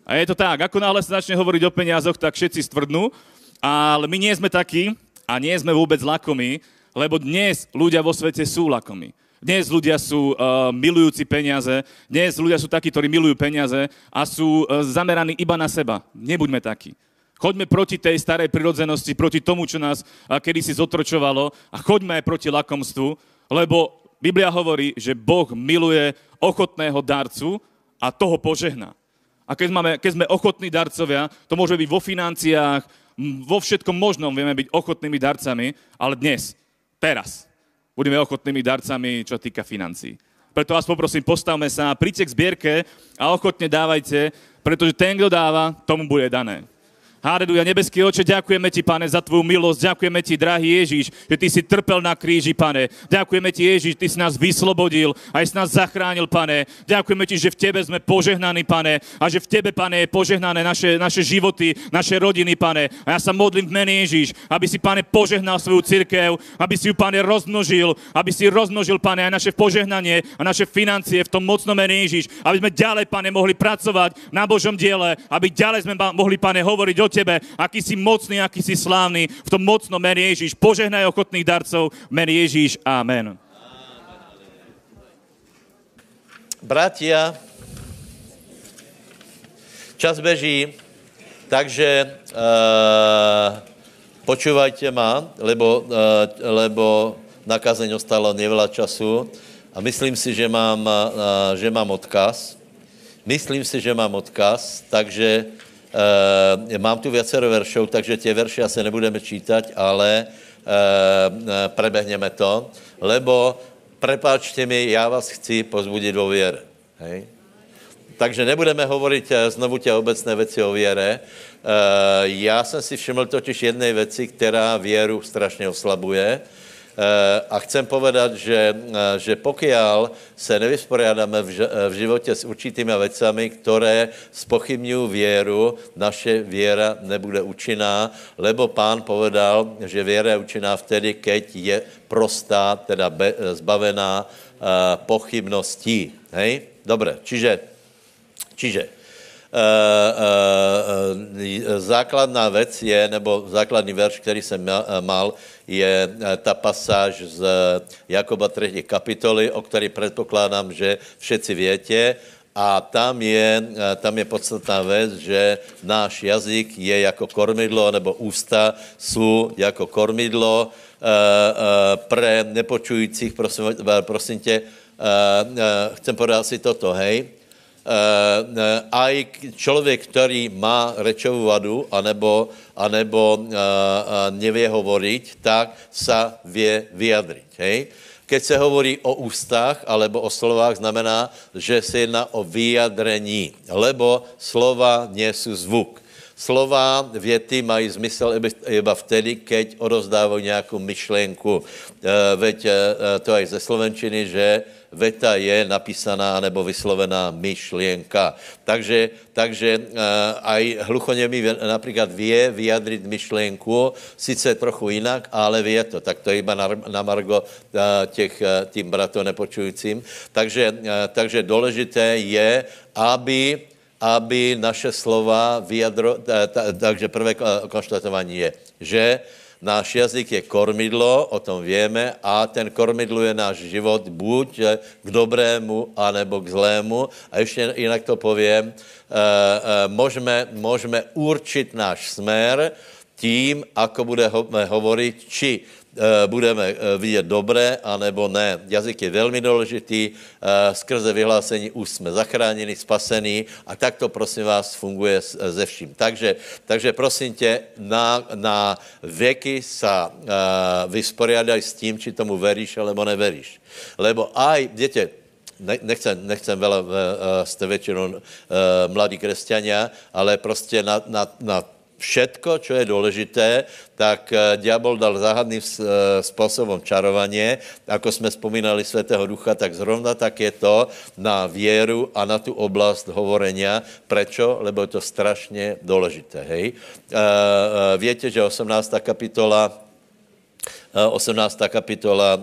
A je to tak, ako náhle sa začne hovoriť o peniazoch, tak všetci stvrdnú, ale my nie sme takí a nie sme vôbec lakomí, lebo dnes ľudia vo svete sú lakomí. Dnes ľudia sú uh, milujúci peniaze, dnes ľudia sú takí, ktorí milujú peniaze a sú uh, zameraní iba na seba. Nebuďme takí. Choďme proti tej starej prirodzenosti, proti tomu, čo nás uh, kedysi zotročovalo a choďme aj proti lakomstvu, lebo Biblia hovorí, že Boh miluje ochotného darcu a toho požehná. A keď, máme, keď sme ochotní darcovia, to môže byť vo financiách, vo všetkom možnom vieme byť ochotnými darcami, ale dnes teraz budeme ochotnými darcami, čo týka financií. Preto vás poprosím, postavme sa, príďte k zbierke a ochotne dávajte, pretože ten, kto dáva, tomu bude dané. Háleluja, nebeský oče, ďakujeme ti, pane, za tvoju milosť, ďakujeme ti, drahý Ježíš, že ty si trpel na kríži, pane. Ďakujeme ti, Ježíš, ty si nás vyslobodil, aj si nás zachránil, pane. Ďakujeme ti, že v tebe sme požehnaní, pane, a že v tebe, pane, je požehnané naše, naše životy, naše rodiny, pane. A ja sa modlím v mene Ježíš, aby si, pane, požehnal svoju církev, aby si ju, pane, rozmnožil, aby si rozmnožil, pane, aj naše požehnanie a naše financie v tom mocnom mene Ježíš, aby sme ďalej, pane, mohli pracovať na Božom diele, aby ďalej sme mohli, pane, hovoriť o tebe, aký si mocný, aký si slávny. V tom mocnom mene Ježíš. Požehnaj ochotných darcov. Mene Ježíš. Amen. Bratia, čas beží, takže uh, počúvajte ma, lebo, uh, lebo na kazeň ostalo neveľa času a myslím si, že mám, uh, že mám odkaz. Myslím si, že mám odkaz, takže Uh, mám tu viacero veršov, takže tie verše asi nebudeme čítať, ale prebehneme to, lebo prepáčte mi, já vás chci pozbudit o věre. Hej? Takže nebudeme hovoriť znovu tě obecné věci o věre. Uh, já jsem si všiml totiž jedné věci, která věru strašně oslabuje. Eh, a chcem povedat, že, eh, že pokiaľ se nevysporiadáme v životě s určitými vecami, které spochybňují věru, naše věra nebude účinná, lebo pán povedal, že věra je účinná vtedy, keď je prostá, teda zbavená pochybností. Hej? Dobre, čiže, čiže základná věc je, nebo základní verš, který jsem mal, je ta pasáž z Jakoba 3. kapitoly, o který předpokládám, že všetci větě. A tam je, tam je podstatná věc, že náš jazyk je jako kormidlo, nebo ústa jsou jako kormidlo pre nepočujících, prosím, prosím tě, chcem podat si toto, hej, Uh, aj člověk, který má rečovou vadu, anebo, anebo uh, nevě hovoriť, tak sa vie vyjadriť. Hej? Keď se hovorí o ústách alebo o slovách, znamená, že se jedná o vyjadrení, lebo slova sú zvuk. Slova, věty mají zmysel iba vtedy, keď odozdávají nějakou myšlenku. Veď to aj ze slovenčiny, že veta je napísaná nebo vyslovená myšlienka. Takže, takže uh, aj hluchoněmý například vie vyjadrit myšlienku, sice trochu jinak, ale vie to. Tak to je iba na, na margo uh, těch, uh, tím bratom nepočujícím. Takže, uh, takže důležité je, aby aby naše slova vyjadro... Takže prvé konštatování je, že Náš jazyk je kormidlo, o tom víme, a ten kormidlo je náš život buď k dobrému, anebo k zlému. A ještě jinak to povím, můžeme, můžeme určit náš smer tím, ako budeme hovoriť, či budeme vidět dobré, anebo ne. Jazyk je velmi důležitý, skrze vyhlásení už jsme zachráněni, spasení a tak to prosím vás funguje ze vším. Takže, takže prosím tě, na, na věky sa vysporiadaj s tím, či tomu veríš, alebo neveríš. Lebo aj, děte, nechcem, nechcem veľa, jste většinou mladí křesťania, ale prostě na, na, na všetko, čo je důležité, tak eh, diabol dal záhadným eh, způsobem čarovaně. Ako jsme vzpomínali Svatého Ducha, tak zrovna tak je to na věru a na tu oblast hovorenia. Prečo? Lebo je to strašně důležité. Hej? Eh, Víte, že 18. kapitola 18. kapitola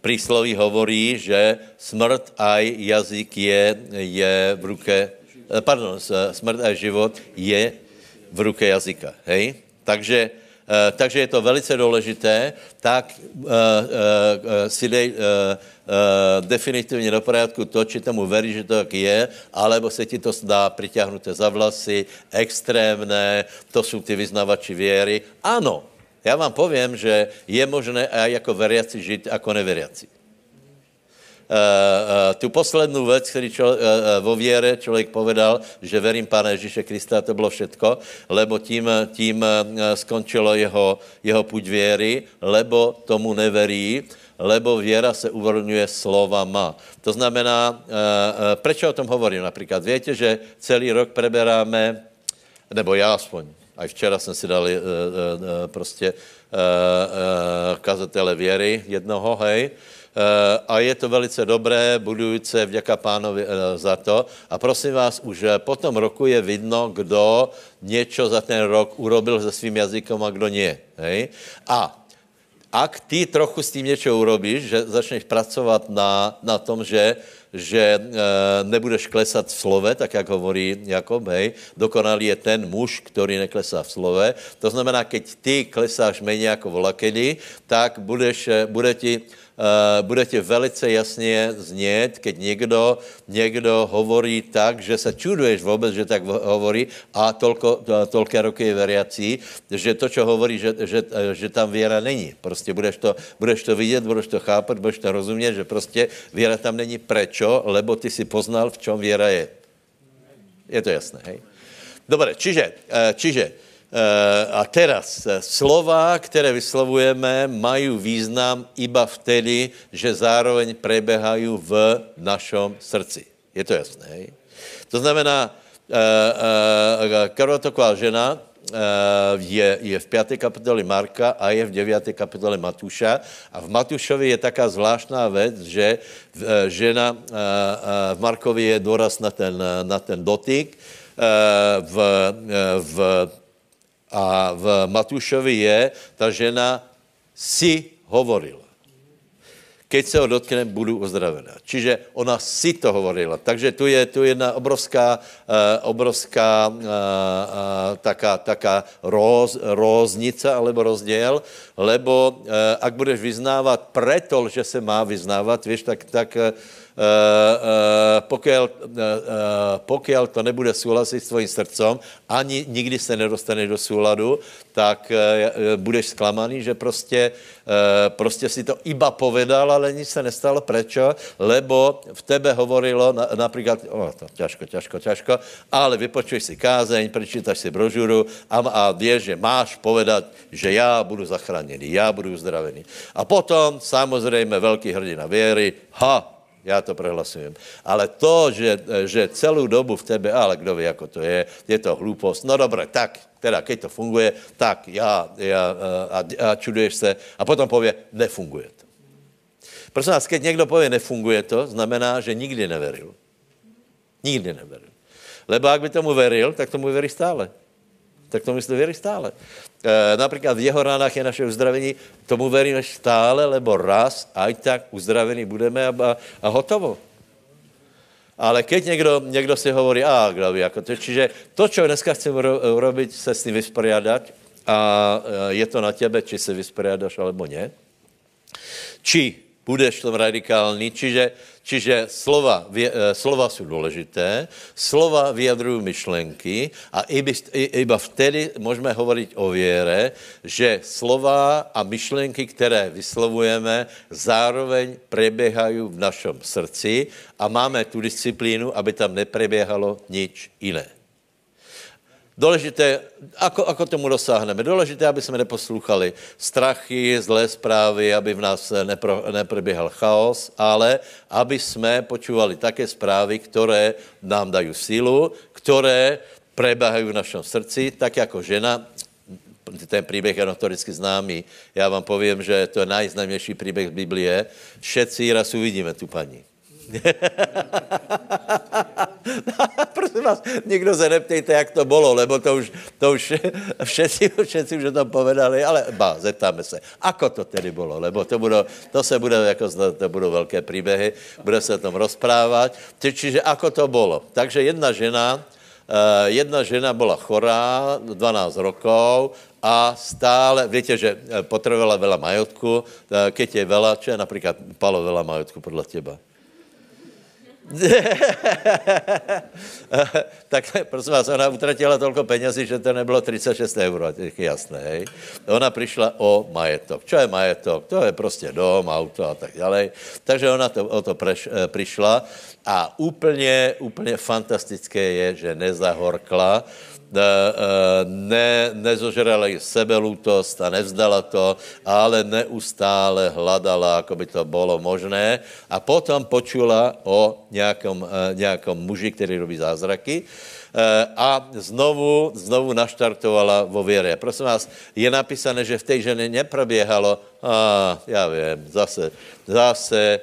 prísloví hovorí, že smrt aj jazyk je, je v ruke Eh, pardon, smrt a život je v ruce jazyka. Hej? Takže, uh, takže je to velice důležité, tak si dej definitivně do pořádku to, či tomu verí, že to tak je, alebo se ti to zdá přitáhnuté za vlasy, extrémné, to jsou ty vyznavači věry. Ano, já vám povím, že je možné jako veriaci žít, jako neveriaci. Uh, uh, tu poslední věc, který čo, uh, vo věre člověk povedal, že verím Pána Ježíše Krista, to bylo všetko, lebo tím, tím skončilo jeho, jeho půjď věry, lebo tomu neverí, lebo věra se uvolňuje slovama. To znamená, proč o tom hovorím například? Víte, že celý rok preberáme, nebo já aspoň, a včera jsem si dal prostě kazatele věry jednoho, hej, Eh, a je to velice dobré, budující vďaka pánovi eh, za to. A prosím vás, už eh, po tom roku je vidno, kdo něco za ten rok urobil se svým jazykom a kdo nie. Hej? A ak ty trochu s tím něco urobíš, že začneš pracovat na, na tom, že, že e, nebudeš klesat v slove, tak jak hovorí Jakob, hej, dokonalý je ten muž, který neklesá v slove. To znamená, keď ty klesáš méně jako volakedy, tak budeš, bude ti Eh, bude ti velice jasně znět, keď někdo, někdo hovorí tak, že se čuduješ vůbec, že tak hovorí a tolko, tolké roky je veriací, že to, co hovorí, že, že, že tam věra není. Prostě budeš to, budeš to vidět, budeš to chápat, budeš to rozumět, že prostě věra tam není. Prečo? Lebo ty si poznal, v čem věra je. Je to jasné, hej? Dobre, čiže, eh, čiže Eh, a teraz, eh, slova, které vyslovujeme, mají význam iba vtedy, že zároveň prebehají v našem srdci. Je to jasné? To znamená, eh, krvotoková žena je, je v 5. kapitole Marka a je v 9. kapitole Matuša. A v Matušovi je taká zvláštná věc, že žena v Markovi je důraz na ten, na ten dotyk, v, v a v Matušovi je, ta žena si hovorila. Keď se ho dotkne, budu uzdravená. Čiže ona si to hovorila. Takže tu je tu jedna obrovská, uh, obrovská uh, uh, taká, taká roz, róznice alebo rozděl, lebo uh, ak budeš vyznávat preto, že se má vyznávat, víš, tak, tak uh, Eh, eh, pokud, eh, pokud to nebude souhlasit s tvojím srdcem, ani nikdy se nedostane do souladu, tak budeš zklamaný, že prostě, prostě si to iba povedal, ale nic se nestalo. Prečo? Lebo v tebe hovorilo například, o, to ťažko, ťažko, ťažko, ale vypočuješ si kázeň, prečítaš si brožuru a, a vieš, že máš povedat, že já budu zachráněný, já budu uzdravený. A potom samozřejmě velký hrdina věry, ha, já to prohlasujem. Ale to, že, že celou dobu v tebe, ale kdo ví, jako to je, je to hloupost. No dobré, tak, teda, keď to funguje, tak já, já a, a čuduješ se a potom pově, nefunguje to. Prosím vás, keď někdo pově, nefunguje to, znamená, že nikdy neveril. Nikdy neveril. Lebo jak by tomu veril, tak tomu věří stále. Tak tomu myslí věří stále. E, například v jeho ranách je naše uzdravení, tomu veríme stále, lebo raz, aj tak uzdravený budeme a, a, a hotovo. Ale keď někdo, někdo si hovorí, a kdo ví, jako to, čiže to, co dneska chcem urobiť, se s tím vysporiadat a je to na tebe, či se vysporiadaš, alebo ne. Či budeš radikální, čiže, čiže slova, vě, eh, slova jsou důležité, slova vyjadrují myšlenky a iba, iba vtedy můžeme hovorit o věre, že slova a myšlenky, které vyslovujeme, zároveň preběhají v našem srdci a máme tu disciplínu, aby tam nepreběhalo nič jiné. Důležité, ako, ako tomu dosáhneme? Důležité, aby jsme neposlouchali strachy, zlé zprávy, aby v nás nepro, nepreběhal chaos, ale aby jsme počúvali také zprávy, které nám dají sílu, které preběhají v našem srdci, tak jako žena, ten příběh je notoricky známý. Já vám povím, že to je nejznámější příběh Biblie. Všetci raz uvidíme tu paní. Prosím vás, nikdo se neptejte, jak to bylo, lebo to už, to už všetci, všetci už o tom povedali, ale ba, zeptáme se, ako to tedy bylo, lebo to, budou, to se bude, jako, to budou velké příběhy, bude se o tom rozprávat, čiže ako to bylo. Takže jedna žena, Uh, jedna žena byla chorá, 12 rokov a stále, víte, že eh, potrebovala veľa majetku, uh, keď je veľa, čo je například palo veľa majetku podle těba? tak prosím vás, ona utratila tolko penězí, že to nebylo 36 euro, je jasné, hej. Ona přišla o majetok. Čo je majetok? To je prostě dom, auto a tak dále. Takže ona to, o to preš, eh, přišla a úplně, úplně fantastické je, že nezahorkla, ne, nezožrala sebelútost a nevzdala to, ale neustále hledala, ako by to bylo možné. A potom počula o nějakom, eh, nějakom muži, který robí zázraky a znovu, znovu naštartovala vo věre. Prosím vás, je napísané, že v té ženě neproběhalo, a já vím, zase, zase,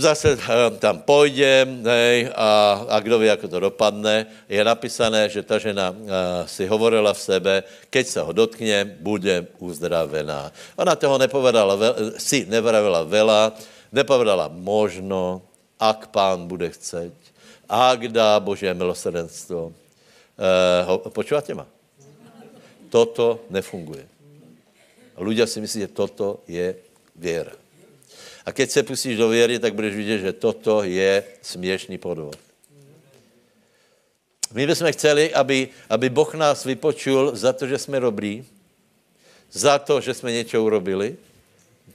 zase eh, tam půjdem hej, a, a kdo ví, jak to dopadne. Je napísané, že ta žena uh, si hovorila v sebe, keď se ho dotkne, bude uzdravená. Ona toho nepovedala, si nevravila vela, nepovedala možno, ak pán bude chceť, ak dá Boží milosrdenstvo. Uh, počúvate ma? Toto nefunguje. Ľudia si myslí, že toto je věra. A keď se pustíš do věry, tak budeš vidět, že toto je směšný podvod. My bychom chceli, aby, aby Boh nás vypočul za to, že jsme dobrý, za to, že jsme něco urobili,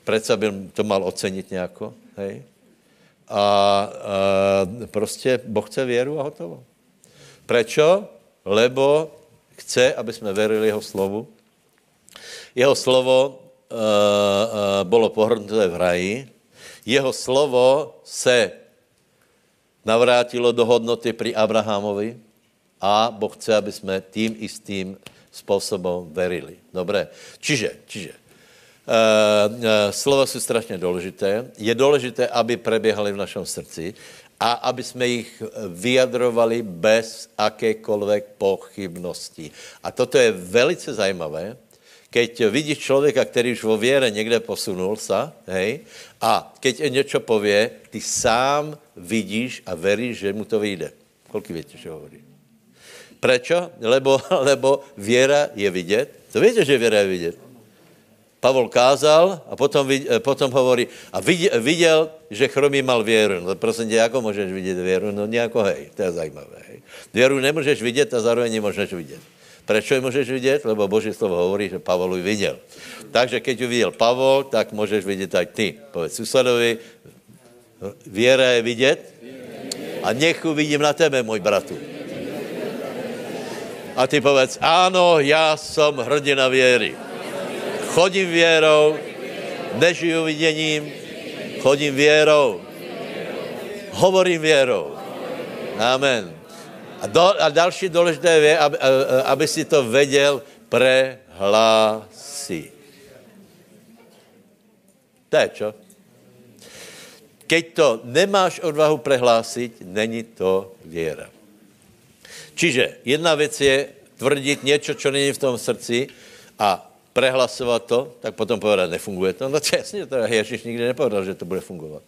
Přece by to mal ocenit nějako, hej? A, a prostě Boh chce věru a hotovo. Prečo? Lebo chce, aby jsme verili jeho slovu. Jeho slovo uh, uh, bylo pohrnuté v raji jeho slovo se navrátilo do hodnoty při Abrahamovi a Boh chce, aby jsme tím istým způsobem verili. Dobré. Čiže, čiže, Uh, uh, slova jsou strašně důležité. Je důležité, aby preběhaly v našem srdci a aby jsme jich vyjadrovali bez akékoliv pochybnosti. A toto je velice zajímavé, keď vidíš člověka, který už vo věre někde posunul sa, hej, a keď něco pově, ty sám vidíš a veríš, že mu to vyjde. Kolik víte, že hovorí? Prečo? Lebo, lebo věra je vidět. To víte, že věra je vidět. Pavol kázal a potom, potom hovorí, a viděl, viděl, že chromý mal věru. No prosím tě, jako můžeš vidět věru? No nějako hej, to je zajímavé. Hej. Věru nemůžeš vidět a zároveň nemůžeš vidět. Proč ji můžeš vidět? Lebo Boží slovo hovorí, že Pavol ji viděl. Takže keď ji viděl Pavol, tak můžeš vidět aj ty. Povedz susedovi, věra je vidět a nech vidím na tebe, můj bratu. A ty povedz, ano, já jsem hrdina věry. Chodím věrou, nežiju viděním, chodím věrou. Hovorím věrou. Amen. A, do, a další důležité je, aby, aby si to věděl prehlásit. To je čo? Keď to nemáš odvahu prehlásit, není to věra. Čiže jedna věc je tvrdit něco, co není v tom srdci a prehlasovat to, tak potom povedat, nefunguje to. No čestně, to Ježíš nikdy nepovedal, že to bude fungovat.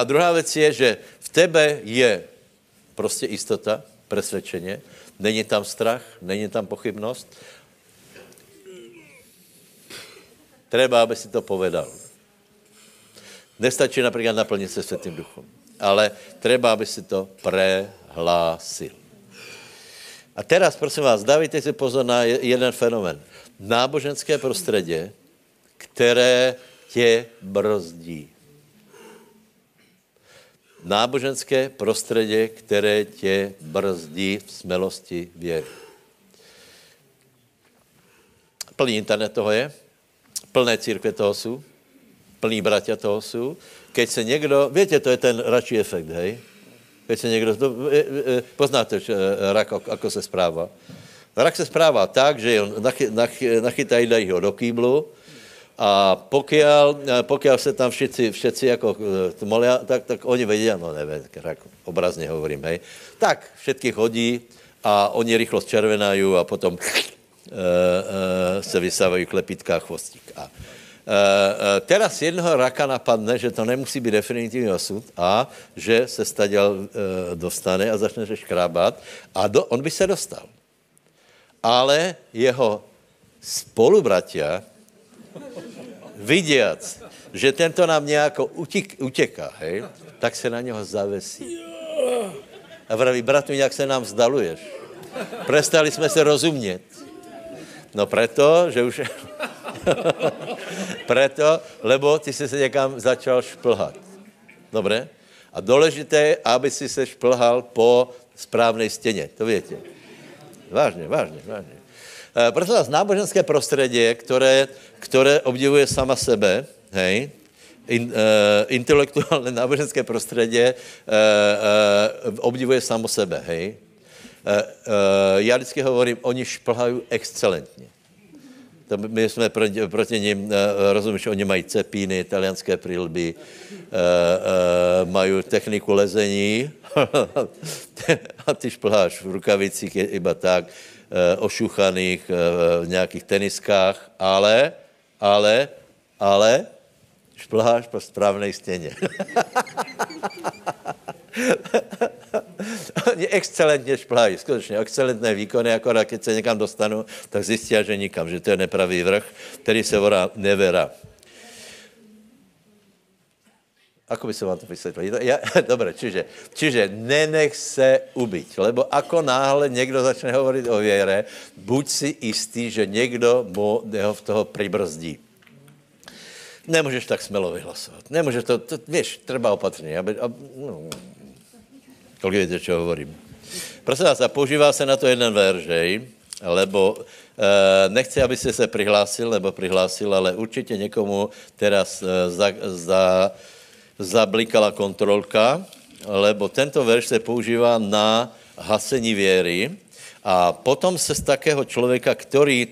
A druhá věc je, že v tebe je Prostě jistota, presvědčeně. Není tam strach, není tam pochybnost. Treba, aby si to povedal. Nestačí například naplnit se Světým duchom. Ale treba, aby si to prehlásil. A teraz, prosím vás, dávajte si pozor na jeden fenomen. Náboženské prostředí, které tě brzdí. Náboženské prostředí, které tě brzdí v smelosti věry. Plný internet toho je, plné církve toho jsou, plný bratia toho jsou. Keď se někdo, víte, to je ten radší efekt, hej? Keď se někdo, to, e, e, poznáte že, e, rak, ako se správa. Rak se správá tak, že on nachy, nachy, nachytají, dají ho do kýblu a pokiaľ, pokiaľ se tam všetci, všetci jako molia, tak, tak oni vědí, no nevím, rak, obrazně hovorím, hej. Tak, všetky hodí a oni rychlo zčervenají a potom uh, uh, se vysávají klepitka a chvostík. A, uh, teraz jednoho raka napadne, že to nemusí být definitivní osud a že se staděl dostane a začne se škrábat a do, on by se dostal. Ale jeho spolubratia, viděc, že tento nám nějak utěk, utěká, hej, tak se na něho zavesí. A vraví, bratu, jak se nám vzdaluješ? Prestali jsme se rozumět. No preto, že už... preto, lebo ty jsi se někam začal šplhat. Dobré? A důležité je, aby si se šplhal po správné stěně. To větě. Vážně, vážně, vážně. E, proto vás náboženské prostředí, které, které obdivuje sama sebe, hej, in, uh, intelektuálne náboženské prostředí uh, uh, obdivuje samo sebe, hej. Uh, uh, já vždycky hovorím, oni šplhají excelentně. To my jsme proti, proti ním, uh, rozumíš, oni mají cepíny, italianské prilby, uh, uh, mají techniku lezení a ty šplháš v rukavicích iba tak, ošuchaných, uh, v nějakých teniskách, ale, ale, ale, šplháš po správné stěně. Oni excelentně šplhají, skutečně excelentné výkony, akorát když se někam dostanu, tak zjistí, že nikam, že to je nepravý vrch, který se volá nevera. Ako by se vám to vysvětlil? Ja, dobre, čiže, čiže nenech se ubyť, lebo ako náhle někdo začne hovorit o věre, buď si jistý, že někdo mu ho v toho pribrzdí. Nemůžeš tak smelo vyhlasovat. Nemůžeš to, to víš, treba opatrně. Aby, aby, no, kolik víte, čo hovorím. Prosím vás, a používá se na to jeden veržej, lebo e, nechci, aby ste se prihlásil, nebo prihlásil, ale určitě někomu teraz e, za, za, zablikala kontrolka, lebo tento verš se používá na hasení věry a potom se z takého člověka, který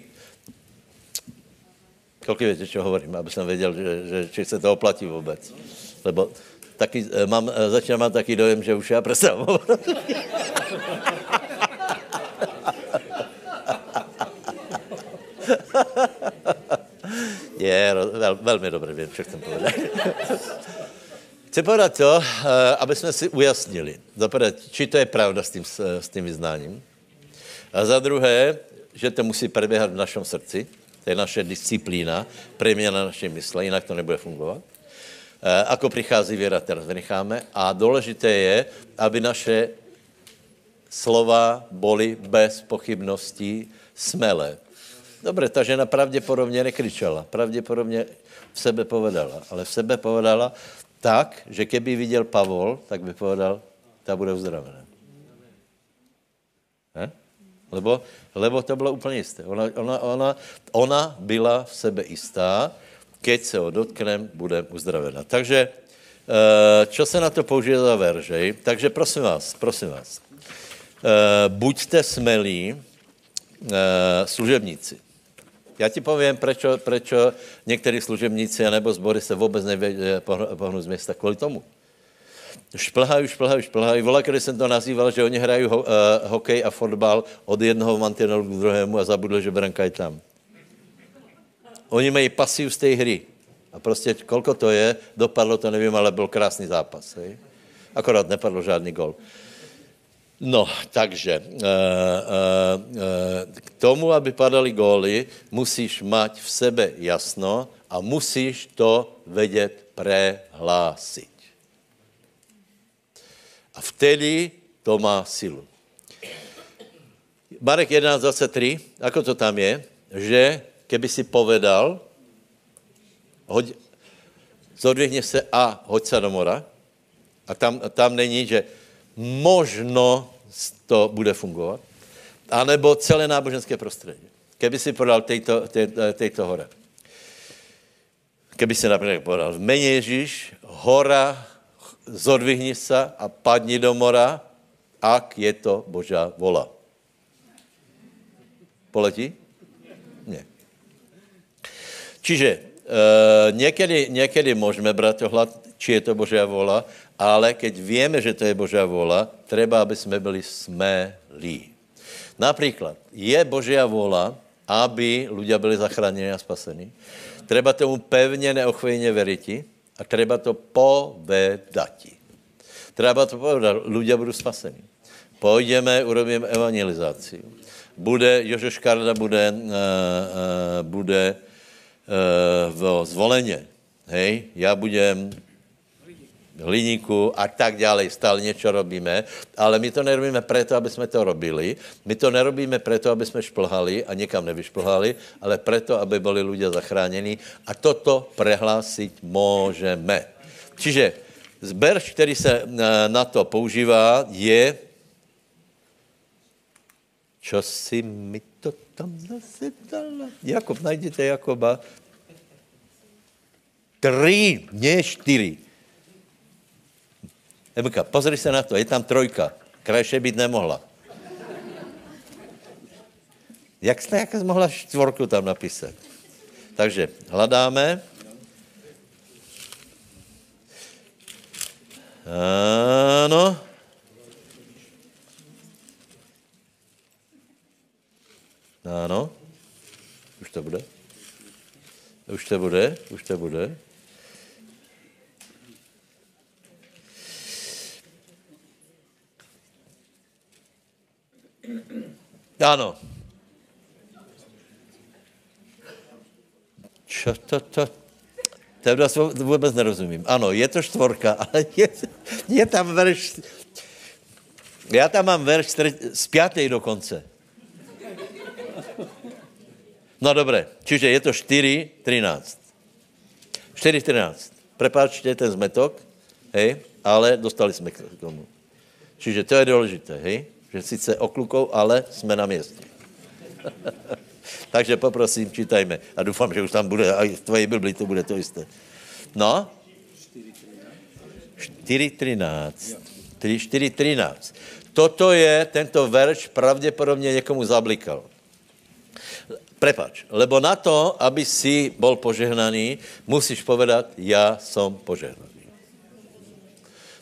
Kolik víte, čo hovorím, aby jsem věděl, že, že, či se to oplatí vůbec. Lebo taky, eh, mám, eh, začínám mám taký dojem, že už já přestávám Je, vel, velmi dobré, vím, co chcem povedat. Chci to, eh, aby jsme si ujasnili, zaprvé, či to je pravda s tím, s tím vyznáním, a za druhé, že to musí proběhat v našem srdci, to je naše disciplína, preměna naše mysle, jinak to nebude fungovat. E, ako přichází věra, teraz vynecháme. A důležité je, aby naše slova boli bez pochybností smelé. Dobře, ta žena pravděpodobně nekričela, pravděpodobně v sebe povedala, ale v sebe povedala tak, že keby viděl Pavol, tak by povedal, ta bude uzdravená. Ne? Lebo, lebo to bylo úplně jisté. Ona, ona, ona, ona byla v sebe jistá, keď se ho dotknem, bude uzdravena. Takže, eh, čo se na to použije za veržej? Takže prosím vás, prosím vás, eh, buďte smelí eh, služebníci. Já ti povím, prečo, prečo některý služebníci nebo zbory se vůbec nevědí pohnout z města kvůli tomu šplhají, šplhají, šplhají. Vola, když jsem to nazýval, že oni hrají ho, uh, hokej a fotbal od jednoho mantinelu k druhému a zabudli, že branka je tam. Oni mají pasiv z té hry. A prostě kolko to je, dopadlo to nevím, ale byl krásný zápas. Hej? Akorát nepadlo žádný gol. No, takže uh, uh, uh, k tomu, aby padaly góly, musíš mať v sebe jasno a musíš to vědět prehlásit. A vtedy to má silu. Marek 11.23, ako to tam je, že keby si povedal, hoď, zodvihni se a hoď se do mora, a tam, tam není, že možno to bude fungovat, anebo celé náboženské prostředí. Keby si podal tejto, tejto hore. Keby si například podal mene Ježíš, hora, zodvihni se a padni do mora, ak je to Božá vola. Poletí? Ne. Čiže e, někdy, někdy můžeme brát ohlad, či je to Božá vola, ale keď víme, že to je Božá vola, treba, aby jsme byli smelí. Například, je Božia vola, aby ľudia byli zachráněni a spasení. Treba tomu pevně neochvejně veriti a treba to povedati. Treba to povedat, ľudia budou spasení. Půjdeme, urobíme evangelizaci. Bude, Jožo Škarda bude, uh, uh, bude uh, v zvoleně. Hej, já budem hliníku a tak dále, stále něco robíme, ale my to nerobíme proto, aby jsme to robili, my to nerobíme proto, aby jsme šplhali a někam nevyšplhali, ale proto, aby byli lidé zachráněni a toto prehlásit můžeme. Čiže zberž, který se na to používá, je čo si mi to tam zase dala? Jakob, najděte Jakoba. Tři, ne čtyři. Emka, pozri se na to, je tam trojka. Krajše být nemohla. Jak jste jak mohla čtvorku tam napísat? Takže hledáme. Ano. Ano. Už to bude. Už to bude, už to bude. Ano. Čo to, to, to vůbec nerozumím. Ano, je to čtvorka, ale je, je tam verš, já tam mám verš z pětej dokonce. No dobré, čiže je to 4, 13. 4, 13. Prepáčte ten zmetok, hej, ale dostali jsme k tomu. Čiže to je důležité, hej že sice oklukou, ale jsme na městě. Takže poprosím, čítajme. A doufám, že už tam bude, a v tvojí Bibli to bude to jisté. No? 4.13. 4.13. Toto je, tento verš pravděpodobně někomu zablikal. Prepač, lebo na to, aby si bol požehnaný, musíš povedat, já jsem požehnaný.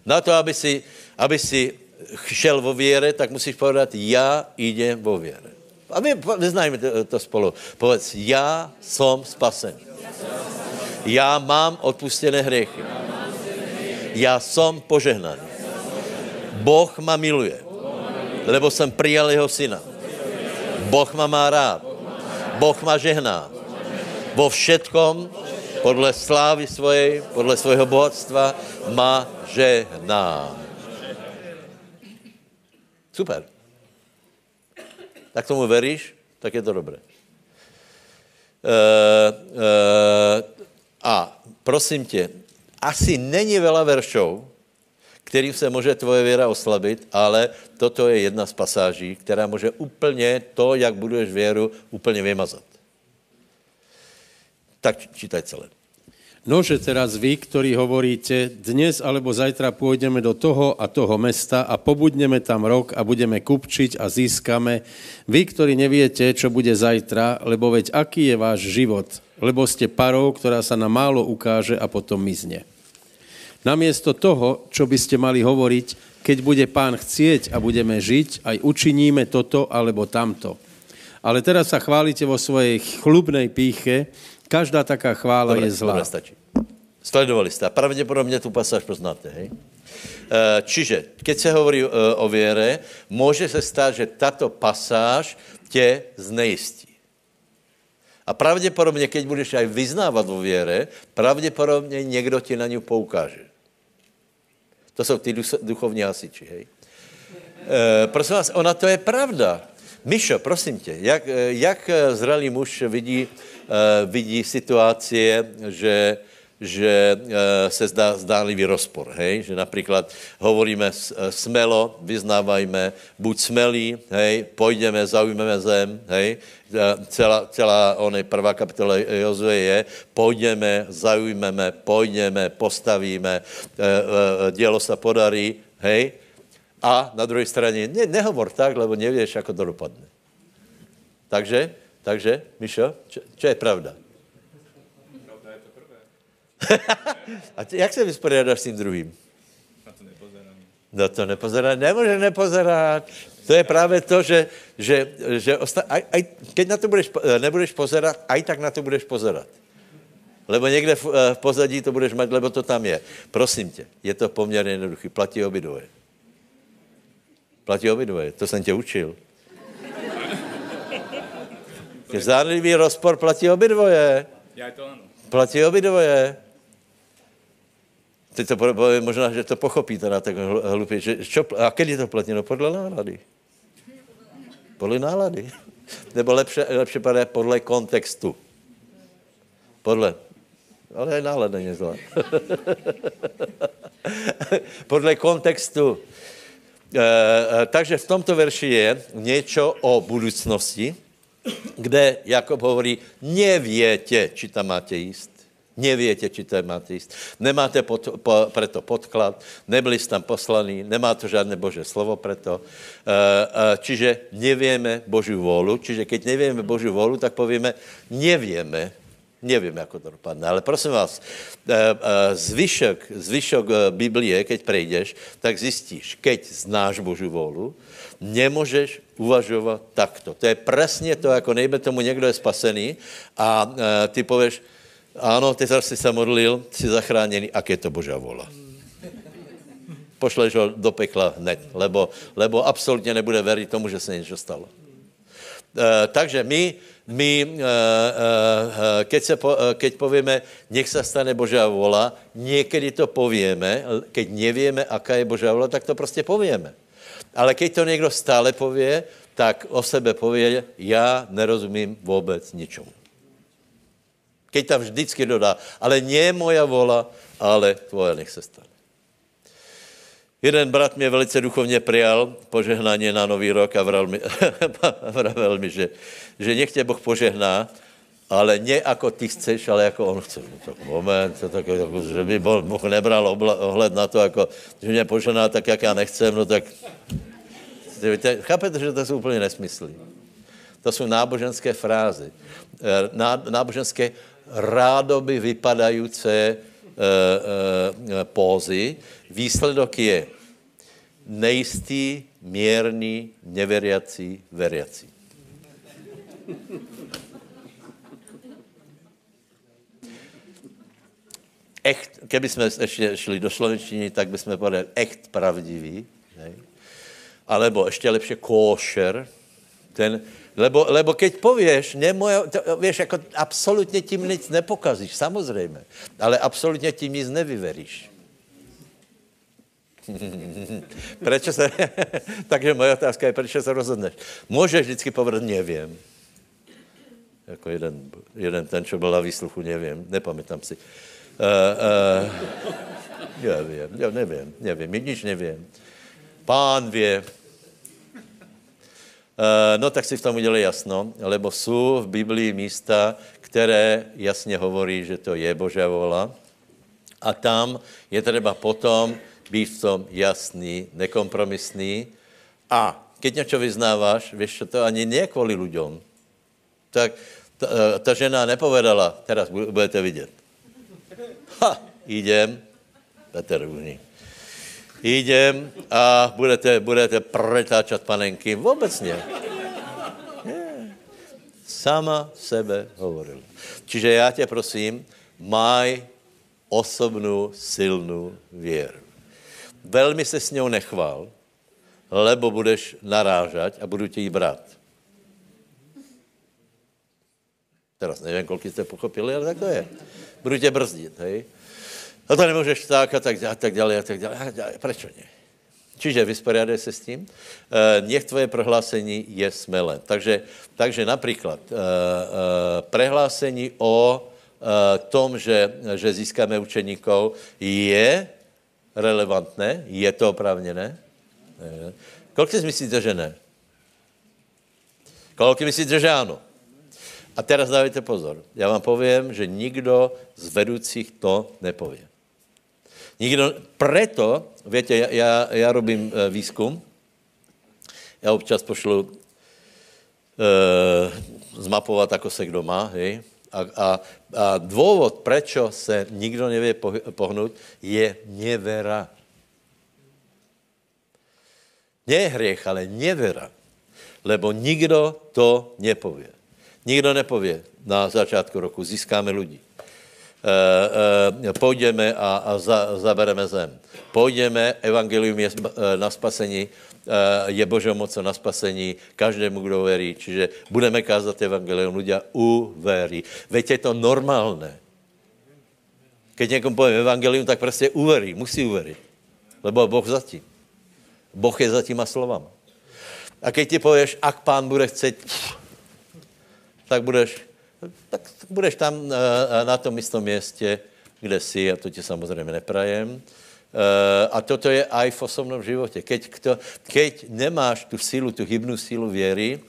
Na to, aby si, aby si šel vo věre, tak musíš povedat, já jdem vo věre. A my vyznajme to, to spolu. Povedz, já jsem spasen. Já mám odpustené hriechy. Já jsem požehnaný. Boh ma miluje, lebo jsem přijal jeho syna. Boh ma má rád. Boh ma žehná. Vo všetkom, podle slávy svojej, podle svého bohatstva, ma žehná. Super. Tak tomu veríš, tak je to dobré. E, e, a prosím tě, asi není veľa veršov, kterým se může tvoje věra oslabit, ale toto je jedna z pasáží, která může úplně to, jak buduješ věru, úplně vymazat. Tak čítaj celé. Nože teraz vy, ktorí hovoríte, dnes alebo zajtra pôjdeme do toho a toho mesta a pobudneme tam rok a budeme kupčiť a získame. Vy, ktorí neviete, čo bude zajtra, lebo veď aký je váš život, lebo ste parou, ktorá sa na málo ukáže a potom mizne. Namiesto toho, čo by ste mali hovoriť, keď bude pán chcieť a budeme žiť, aj učiníme toto alebo tamto. Ale teraz sa chválite vo svojej chlubnej píche, Každá taká chvála dobre, je zlá. Dobre, stačí. Sledovali jste. A pravděpodobně tu pasáž poznáte, hej? E, čiže, keď se hovorí e, o věre, může se stát, že tato pasáž tě znejistí. A pravděpodobně, keď budeš aj vyznávat vo věre, pravděpodobně někdo ti na ňu poukáže. To jsou ty duchovní hasiči, hej. E, prosím vás, ona to je pravda. Mišo, prosím tě, jak, jak zralý muž vidí, vidí situace, že že eh, se zdá zdánlivý rozpor, hej? že například hovoríme eh, smelo, vyznávajme, buď smelí, hej, půjdeme, zaujmeme zem, hej, eh, celá, celá ona prvá kapitola Jozue je, půjdeme, zaujmeme, půjdeme, postavíme, dělo se podarí, hej, a na druhé straně, ne, nehovor tak, lebo nevíš, jak to dopadne. Takže, takže, Mišo, čo je pravda? A ty, jak se vyspořádáš s tím druhým? Na to nepozerám. No to nepozerá, nemůže nepozerat. To je právě to, že, že, že osta- aj, aj, keď na to budeš, nebudeš pozerat, aj tak na to budeš pozerat. Lebo někde v, eh, v pozadí to budeš mít, lebo to tam je. Prosím tě, je to poměrně jednoduchý. Platí obidvoje. Platí obidvoje. To jsem tě učil. Zdánlivý rozpor platí obidvoje. Já to ano. Platí obidvoje. Teď to možná, že to pochopí teda tak hlupě. Že, čo, a kdy to platí? No podle nálady. Podle nálady. Nebo lepší, lepší padá podle kontextu. Podle. Ale nálada není zlá. podle kontextu. E, takže v tomto verši je něco o budoucnosti, kde Jakob hovorí, nevětě, či tam máte jíst. Nevíte, či to máte jíst. Nemáte pod, po, preto podklad, nebyli jste tam poslaní, nemá to žádné Bože slovo preto. E, e, čiže nevieme Božiu vůlu, čiže keď nevieme Božiu vůlu, tak povíme, nevieme, nevím, jak to dopadne, ale prosím vás, e, zvyšok, zvyšok Biblie, keď prejdeš, tak zjistíš, keď znáš Božiu vůlu, nemůžeš uvažovat takto. To je přesně to, jako nejme tomu někdo je spasený a ty pověš, ano, ty si se modlil, jsi zachráněný, a je to Božá vola. Pošleš ho do pekla hned, lebo, lebo absolutně nebude věřit tomu, že se něco stalo. Takže my, my e, e, keď, se po, keď povíme, nech se stane Božá vola, někdy to povíme, keď nevíme, aká je Božá vola, tak to prostě povíme. Ale keď to někdo stále pově, tak o sebe pově, já nerozumím vůbec ničemu. Keď tam vždycky dodá, ale nie moja vola, ale tvoje nech se stane. Jeden brat mě velice duchovně přijal požehnání na nový rok a vral mi, vravel mi že, že nech tě Boh požehná, ale ne jako ty chceš, ale jako on chce. No, tak moment, to tak, jako, že by Boh nebral ohled na to, jako, že mě požehná tak, jak já nechcem, no tak... Chápete, že to jsou úplně nesmysly. To jsou náboženské frázy. Eh, náboženské rádoby vypadající pózy. Výsledok je nejistý, měrný, neveriací, veriací. Echt, keby jsme ještě šli do slovenštiny, tak bychom povedali echt pravdivý. Ne? Alebo ještě lepší košer, ten, Lebo, lebo keď pověš, ne moje, to, víš, jako absolutně tím nic nepokazíš, samozřejmě, ale absolutně tím nic nevyveríš. Proč se, takže moje otázka je, proč se rozhodneš. Můžeš vždycky povedat, nevím. Jako jeden, jeden ten, čo byl na výsluchu, nevím, nepamětám si. Uh, uh, já vím, já nevím, nevím, nič nevím. Pán vě, no tak si v tom udělali jasno, lebo jsou v Biblii místa, které jasně hovorí, že to je Božá vola. A tam je třeba potom být v tom jasný, nekompromisný. A keď něco vyznáváš, víš, to ani nie kvůli lidem. Tak ta, eh, ta žena nepovedala, teraz budete vidět. Ha, jdem, Petr Uhný jdem a budete, budete pretáčat panenky. Vůbec ne. Sama sebe hovoril. Čiže já tě prosím, maj osobnou silnou věru. Velmi se s ňou nechval, lebo budeš narážať a budu tě jí brát. Teraz nevím, kolik jste pochopili, ale tak to je. Budu tě brzdit, hej. A to nemůžeš tak a tak, a tak dále, a tak dále. A dále. Proč ne? Čiže vysporiadaj se s tím. E, nech tvoje prohlásení je smelé. Takže, takže například e, e, prehlásení o e, tom, že, že získáme učeníkov, je relevantné, je to oprávněné. E, kolik si myslíte, že ne? Kolik myslíte, že ano? A teraz dávajte pozor. Já vám povím, že nikdo z vedoucích to nepově. Nikdo, preto, víte, já, já, robím e, výzkum, já občas pošlu e, zmapovat, ako se kdo má, hej, a, a, a důvod, proč se nikdo nevě pohnout, je nevera. Nie hriech, ale nevera. Lebo nikdo to nepově. Nikdo nepově na začátku roku, získáme lidi. E, e, půjdeme a, a za, zabereme zem. Půjdeme, evangelium je e, na spasení, je Božou moc na spasení každému, kdo verí. Čiže budeme kázat evangelium, ľudia uverí. Veď je to normálné. Keď někomu povím evangelium, tak prostě uverí, musí uverit. Lebo Boh zatím. Boh je za těma slovama. A keď ti pověš, ak pán bude chcet, tak budeš, tak budeš tam uh, na tom istom městě, kde jsi, a to ti samozřejmě neprajem. Uh, a toto je aj v osobnom životě. Keď, kto, keď nemáš tu sílu, tu hybnou sílu věry,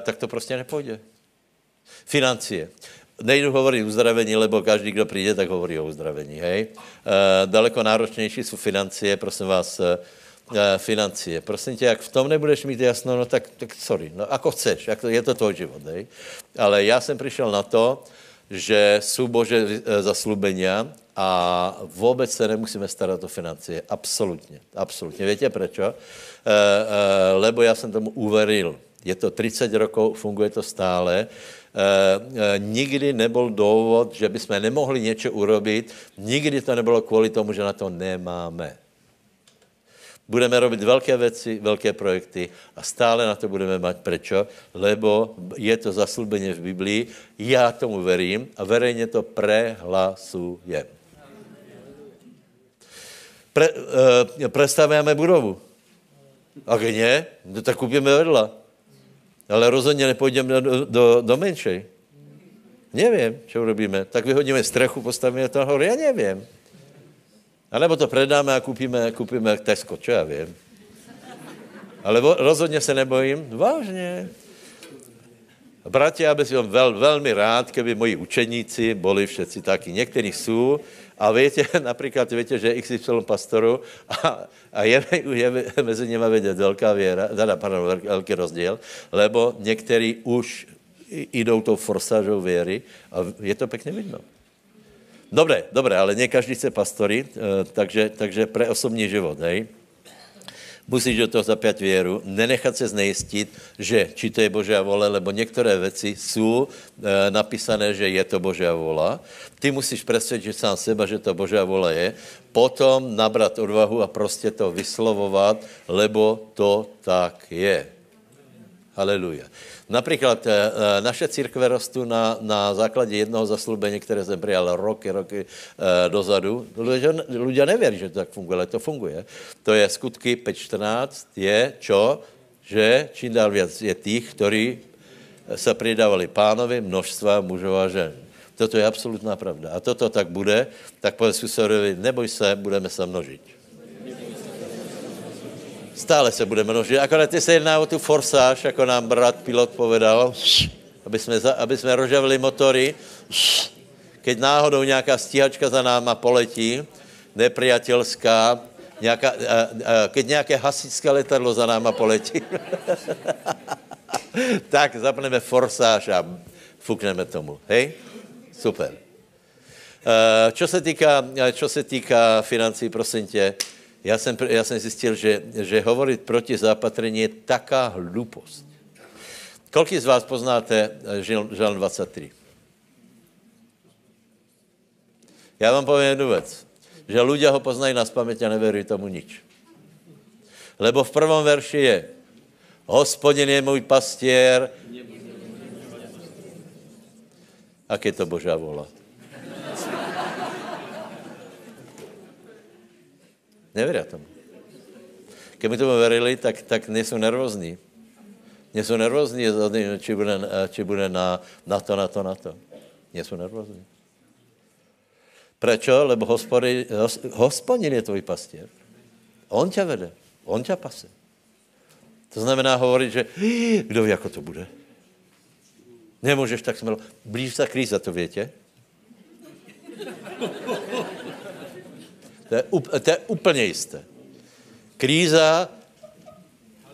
tak to prostě nepůjde. Financie. Nejdu hovorit uzdravení, lebo každý, kdo přijde, tak hovorí o uzdravení. Hej? Daleko náročnější jsou financie, prosím vás, Eh, financie. Prosím tě, jak v tom nebudeš mít jasno, no tak, tak sorry, no ako chceš, jak to, je to tvoj život, hej. Ale já jsem přišel na to, že jsou Bože eh, zaslubenia a vůbec se nemusíme starat o financie. Absolutně, absolutně. Víte proč? E, e, lebo já jsem tomu uveril. Je to 30 rokov, funguje to stále. E, e, nikdy nebyl důvod, že bychom nemohli něco urobit. Nikdy to nebylo kvůli tomu, že na to nemáme. Budeme robit velké věci, velké projekty a stále na to budeme mít. Prečo? Lebo je to zaslúbeně v Biblii, já tomu verím a verejně to prehlasujem. Pre, uh, prestavujeme budovu. A ne, no tak kupíme vedla. Ale rozhodně nepůjdeme do, do, do menšej. Nevím, co urobíme. Tak vyhodíme strechu, postavíme to nahoru. Já nevím. A nebo to predáme a kupíme, kupíme Tesco, čo já vím. Ale rozhodně se nebojím, vážně. Bratia, aby si vel, velmi rád, keby moji učeníci byli všetci taky. Někteří jsou, a víte, například víte, že XY pastoru a, a je, je mezi nimi vidět velká věra, teda, pardon, velký rozdíl, lebo někteří už jdou tou forsážou věry a je to pěkně vidno. Dobré, dobré, ale ne každý chce pastory, eh, takže, takže pre osobní život, hej. Musíš do toho zapět věru, nenechat se znejistit, že či to je Božia vole, lebo některé věci jsou e, napísané, že je to Božia vola. Ty musíš přesvědčit sám seba, že to Božia vola je, potom nabrat odvahu a prostě to vyslovovat, lebo to tak je. Haleluja. Například eh, eh, naše církve rostou na, na základě jednoho zaslubení, které jsem přijal roky, roky eh, dozadu. Ľudia nevěří, že to tak funguje, ale to funguje. To je skutky 5.14, je čo? Že čím dál víc je těch, kteří se přidávali pánovi množstva mužov a žen. Toto je absolutná pravda. A toto tak bude, tak povedz susedovi, neboj se, budeme se množit. Stále se budeme množit. Akorát se jedná o tu forsáž, jako nám brat pilot povedal, aby jsme, aby jsme rožavili motory. Keď náhodou nějaká stíhačka za náma poletí, nepriatelská, nějaká, a, a, keď nějaké hasičské letadlo za náma poletí, tak zapneme forsáž a fukneme tomu. Hej? Super. Čo se týká, čo se týká financí, prosím tě, já jsem, já jsem zjistil, že, že hovorit proti zápatrení je taká hlupost. Kolik z vás poznáte eh, Žalm 23? Já vám povím jednu věc. Že ľudia ho poznají na spaměť a neverují tomu nič. Lebo v prvom verši je Hospodin je můj pastier. Aké to Božá vola? Neveria tomu. Keby tomu verili, tak, tak nejsou nervózní. Nejsou nervózní, či bude, či bude na, na to, na to, na to. Nejsou nervózní. Prečo? Lebo hospodin, hospodin je tvůj pastěr. On tě vede. On tě pase. To znamená hovorit, že kdo ví, jako to bude. Nemůžeš tak smelo. Blíž se kríza, to větě? To je, to je úplně jisté. Kríza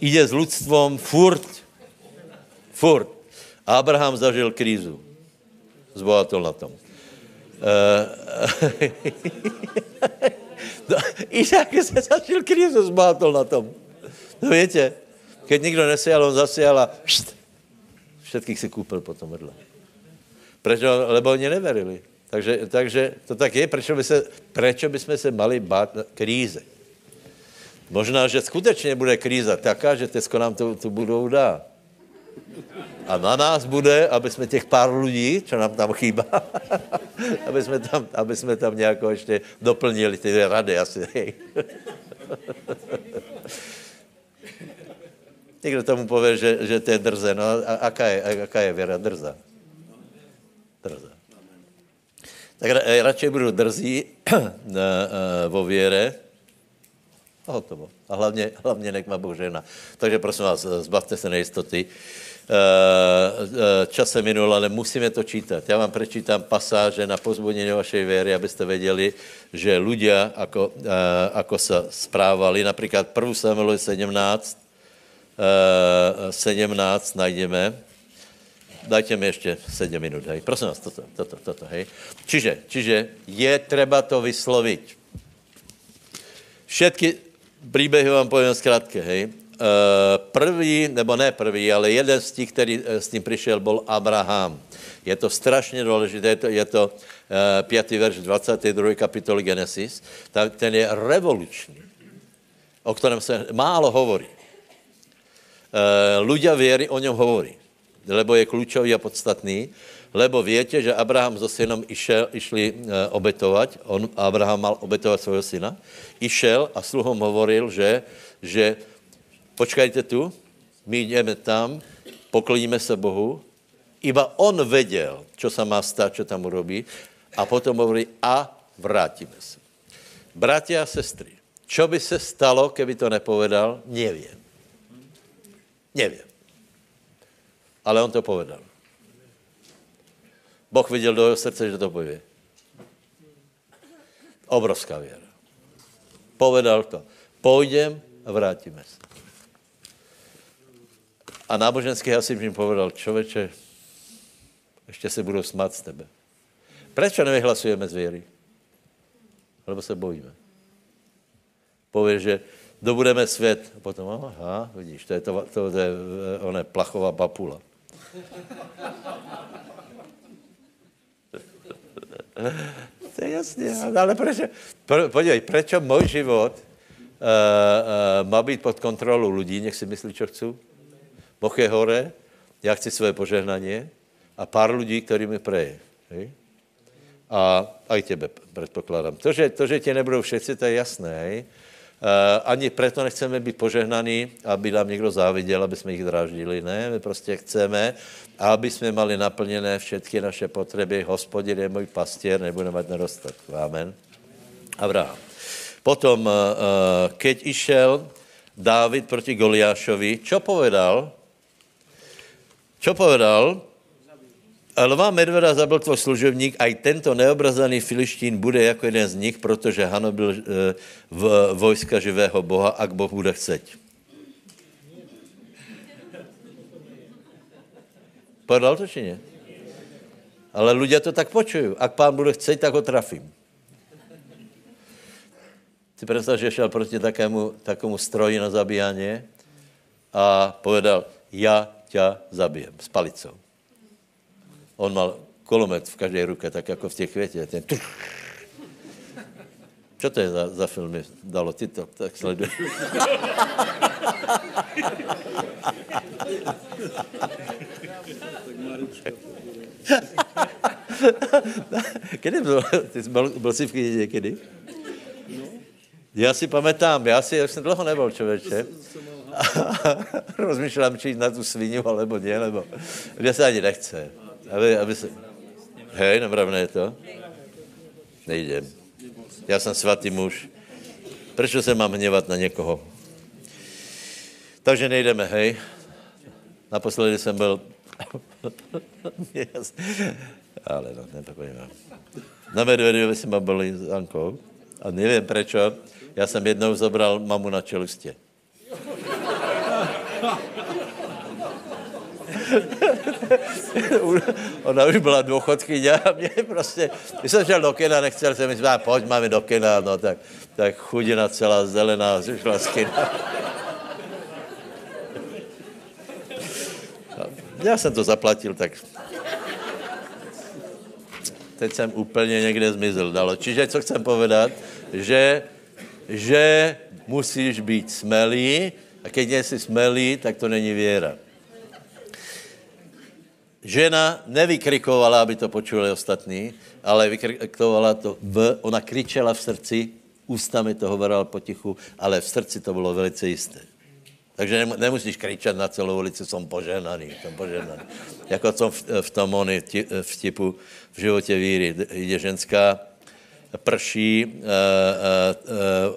jde s lidstvom furt. Furt. Abraham zažil krízu. Zbohatol na tom. Uh, no, Išák se zažil krízu, zbohatol na tom. No víte, keď nikdo nesial, on zasial a všetkých si koupil potom vedle. Proč? Lebo oni neverili. Takže, takže to tak je, prečo by, se, prečo by jsme se mali bát kríze. Možná, že skutečně bude kríza taká, že Tesko nám to, to budou dát. A na nás bude, aby jsme těch pár lidí, co nám tam chýbá, aby, jsme tam, aby jsme tam nějak ještě doplnili ty rady asi. Někdo tomu pově, že, že to je drze. No a aká je, aká je věra? Drza. Tak radši budu drzí vo věre a hotovo. A hlavně, hlavně nech má Bůh žena. Takže prosím vás, zbavte se nejistoty. Čas se minul, ale musíme to čítat. Já vám prečítám pasáže na pozbudění vašej věry, abyste věděli, že ľudia, ako, ako se správali, například 1. Samuel 17, 17 najdeme, dajte mi ještě 7 minut, hej. Prosím vás, toto, toto, toto, hej. Čiže, čiže je třeba to vyslovit. Všetky příběhy vám povím zkrátke, hej. Prvý, nebo ne prvý, ale jeden z těch, který s tím přišel, byl Abraham. Je to strašně důležité, je to, je to 5. verš 22. kapitoly Genesis. Ten je revoluční, o kterém se málo hovorí. Ľudia věry o něm hovorí lebo je klíčový a podstatný, lebo větě, že Abraham so synom išel, išli e, obetovat, on, Abraham mal obetovat svého syna, išel a sluhom hovoril, že, že počkajte tu, my jdeme tam, pokloníme se Bohu, iba on věděl, co se má stát, co tam urobí, a potom hovorí, a vrátíme se. Bratia a sestry, čo by se stalo, keby to nepovedal, nevím. Nevím. Ale on to povedal. Boh viděl do jeho srdce, že to pově. Obrovská věra. Povedal to. Půjdem a vrátíme se. A náboženský asi jim povedal, člověče, ještě se budou smát z tebe. Proč nevyhlasujeme z věry? Lebo se bojíme. Pově, že dobudeme svět. A potom, aha, vidíš, to je, to, to, to je one plachová papula. To je jasné, ale proč, pro, podívej, proč můj život uh, uh, má být pod kontrolou lidí, nech si myslí, co chci. Boh je hore, já chci své požehnání a pár lidí, kteří mi preje. Hej? A i tebe, předpokládám. To že, to, že tě nebudou všetci, to je jasné. Hej? Uh, ani proto nechceme být požehnaní, aby nám někdo záviděl, aby jsme jich dráždili. Ne, my prostě chceme, aby jsme mali naplněné všechny naše potřeby. Hospodin je můj pastěr, nebudeme mít nedostatku. Amen. Abraham. Potom, uh, keď išel Dávid proti Goliášovi, čo povedal? Čo povedal? Lva medveda zabil tvoj služebník, aj tento neobrazaný filištín bude jako jeden z nich, protože byl e, v vojska živého Boha, ak Boh bude chceť. Povedal to či ne? Ale ľudia to tak počují. Ak pán bude chceť, tak ho trafím. Si představ, že šel proti takému, takému stroji na zabíjanie a povedal, já tě zabijem s palicou. On mal kolomet v každé ruce, tak jako v těch květě. Ten Co to je za, za filmy? Dalo ty to, tak sleduj. Kdy byl, ty jsi byl, byl jsi v kyně někdy? Já si pamatám, já si, já jsem dlouho nebyl člověče. Rozmýšlám, či jít na tu svinu, alebo ne, nebo... Kde se ani nechce. Aby, aby se... Hej, nemravné je to? Nejdem. Já jsem svatý muž. Proč se mám hněvat na někoho? Takže nejdeme, hej. Naposledy jsem byl... Ale no, nepokojímám. Na Medvedově jsem byl s Ankou a nevím proč. Já jsem jednou zobral mamu na čelustě. Ona už byla důchodkyně a mě prostě, když jsem šel do kina, nechtěl jsem říct, pojď máme do kina, no tak, tak chudina celá zelená, šla z kina. Já jsem to zaplatil, tak teď jsem úplně někde zmizel dalo. Čiže co chcem povedat, že, že musíš být smelý a keď jsi smelý, tak to není věra. Žena nevykrikovala, aby to počuli ostatní, ale vykrikovala to v, ona kričela v srdci, ústami to hovorila potichu, ale v srdci to bylo velice jisté. Takže nemusíš kričet na celou ulici, jsem poženaný, jsem poženaný. Jako jsem v, v tom oni vtipu v životě víry. Jde ženská, prší, uh, uh,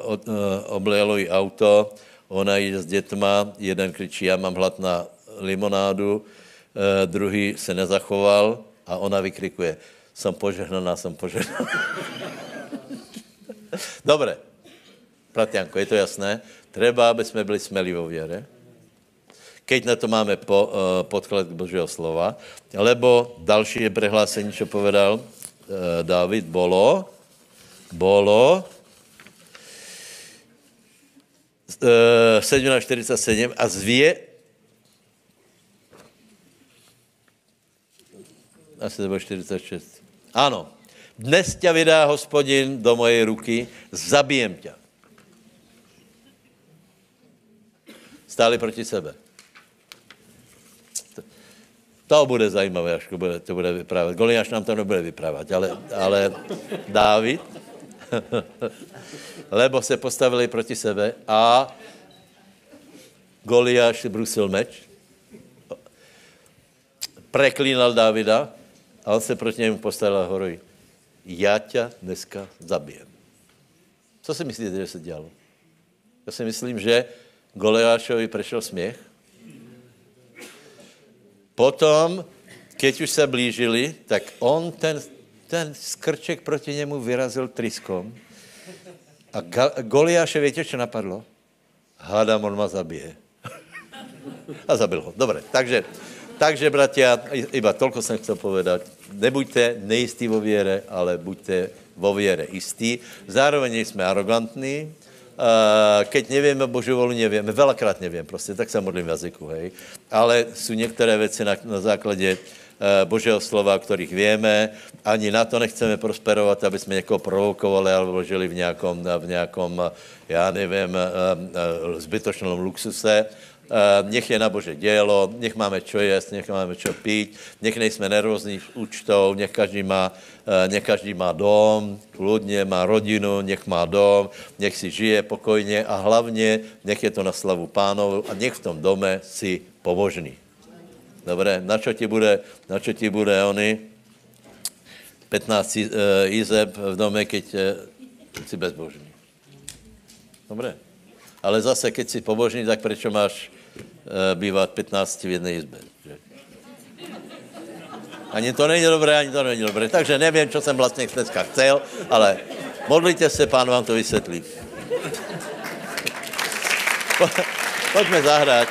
uh, uh, oblejelo jí auto, ona jde s dětma, jeden kričí, já mám hlad na limonádu, druhý se nezachoval a ona vykrikuje, jsem požehnaná, jsem požehnaná. Dobré, Pratianko, je to jasné? Treba, aby jsme byli smelí vo věre. Keď na to máme po, uh, podklad Božího slova. Lebo další je prehlásení, čo povedal uh, David, bolo, bolo, uh, 747 a zvě, asi to bylo 46. Ano. Dnes tě vydá hospodin do mojej ruky, zabijem tě. Stáli proti sebe. To bude zajímavé, až to bude, to bude vyprávět. Goliáš nám to nebude vyprávat, ale, ale Dávid, lebo se postavili proti sebe a Goliáš si brusil meč, preklínal Dávida a on se proti němu postavil a hovorí, já tě dneska zabijem. Co si myslíte, že se dělalo? Já si myslím, že Goliášovi prešel směch. Potom, keď už se blížili, tak on ten, ten skrček proti němu vyrazil tryskom. A Goliáše, víte, co napadlo? Hádám, on ma zabije. A zabil ho. Dobre, takže, takže, bratia, iba tolko jsem chcel povedat. Nebuďte nejistí vo věre, ale buďte vo věre istí. Zároveň jsme arrogantní, Uh, keď nevíme Boží volu, nevíme, velakrát nevím, prostě tak se modlím v jazyku, hej. Ale jsou některé věci na, na základě uh, Božího slova, kterých víme, ani na to nechceme prosperovat, aby jsme někoho provokovali alebo žili v nějakom, v nějakom já nevím, uh, zbytočnom luxuse, nech je na Bože dělo, nech máme čo jíst, nech máme čo pít, nech nejsme nervózní účtou, nech každý má, uh, nech každý má dom, kludně má rodinu, nech má dom, nech si žije pokojně a hlavně nech je to na slavu pánovu a nech v tom dome si pobožný. Dobré, na čo ti bude, na čo ti bude oni 15 uh, izeb v dome, keď uh, si bezbožný. Dobré. Ale zase, keď si pobožný, tak prečo máš bývat 15 v jedné izbě? Ani to není dobré, ani to není dobré. Takže nevím, co jsem vlastně dneska chcel, ale modlite se, pán vám to vysvětlí. Pojďme zahrát.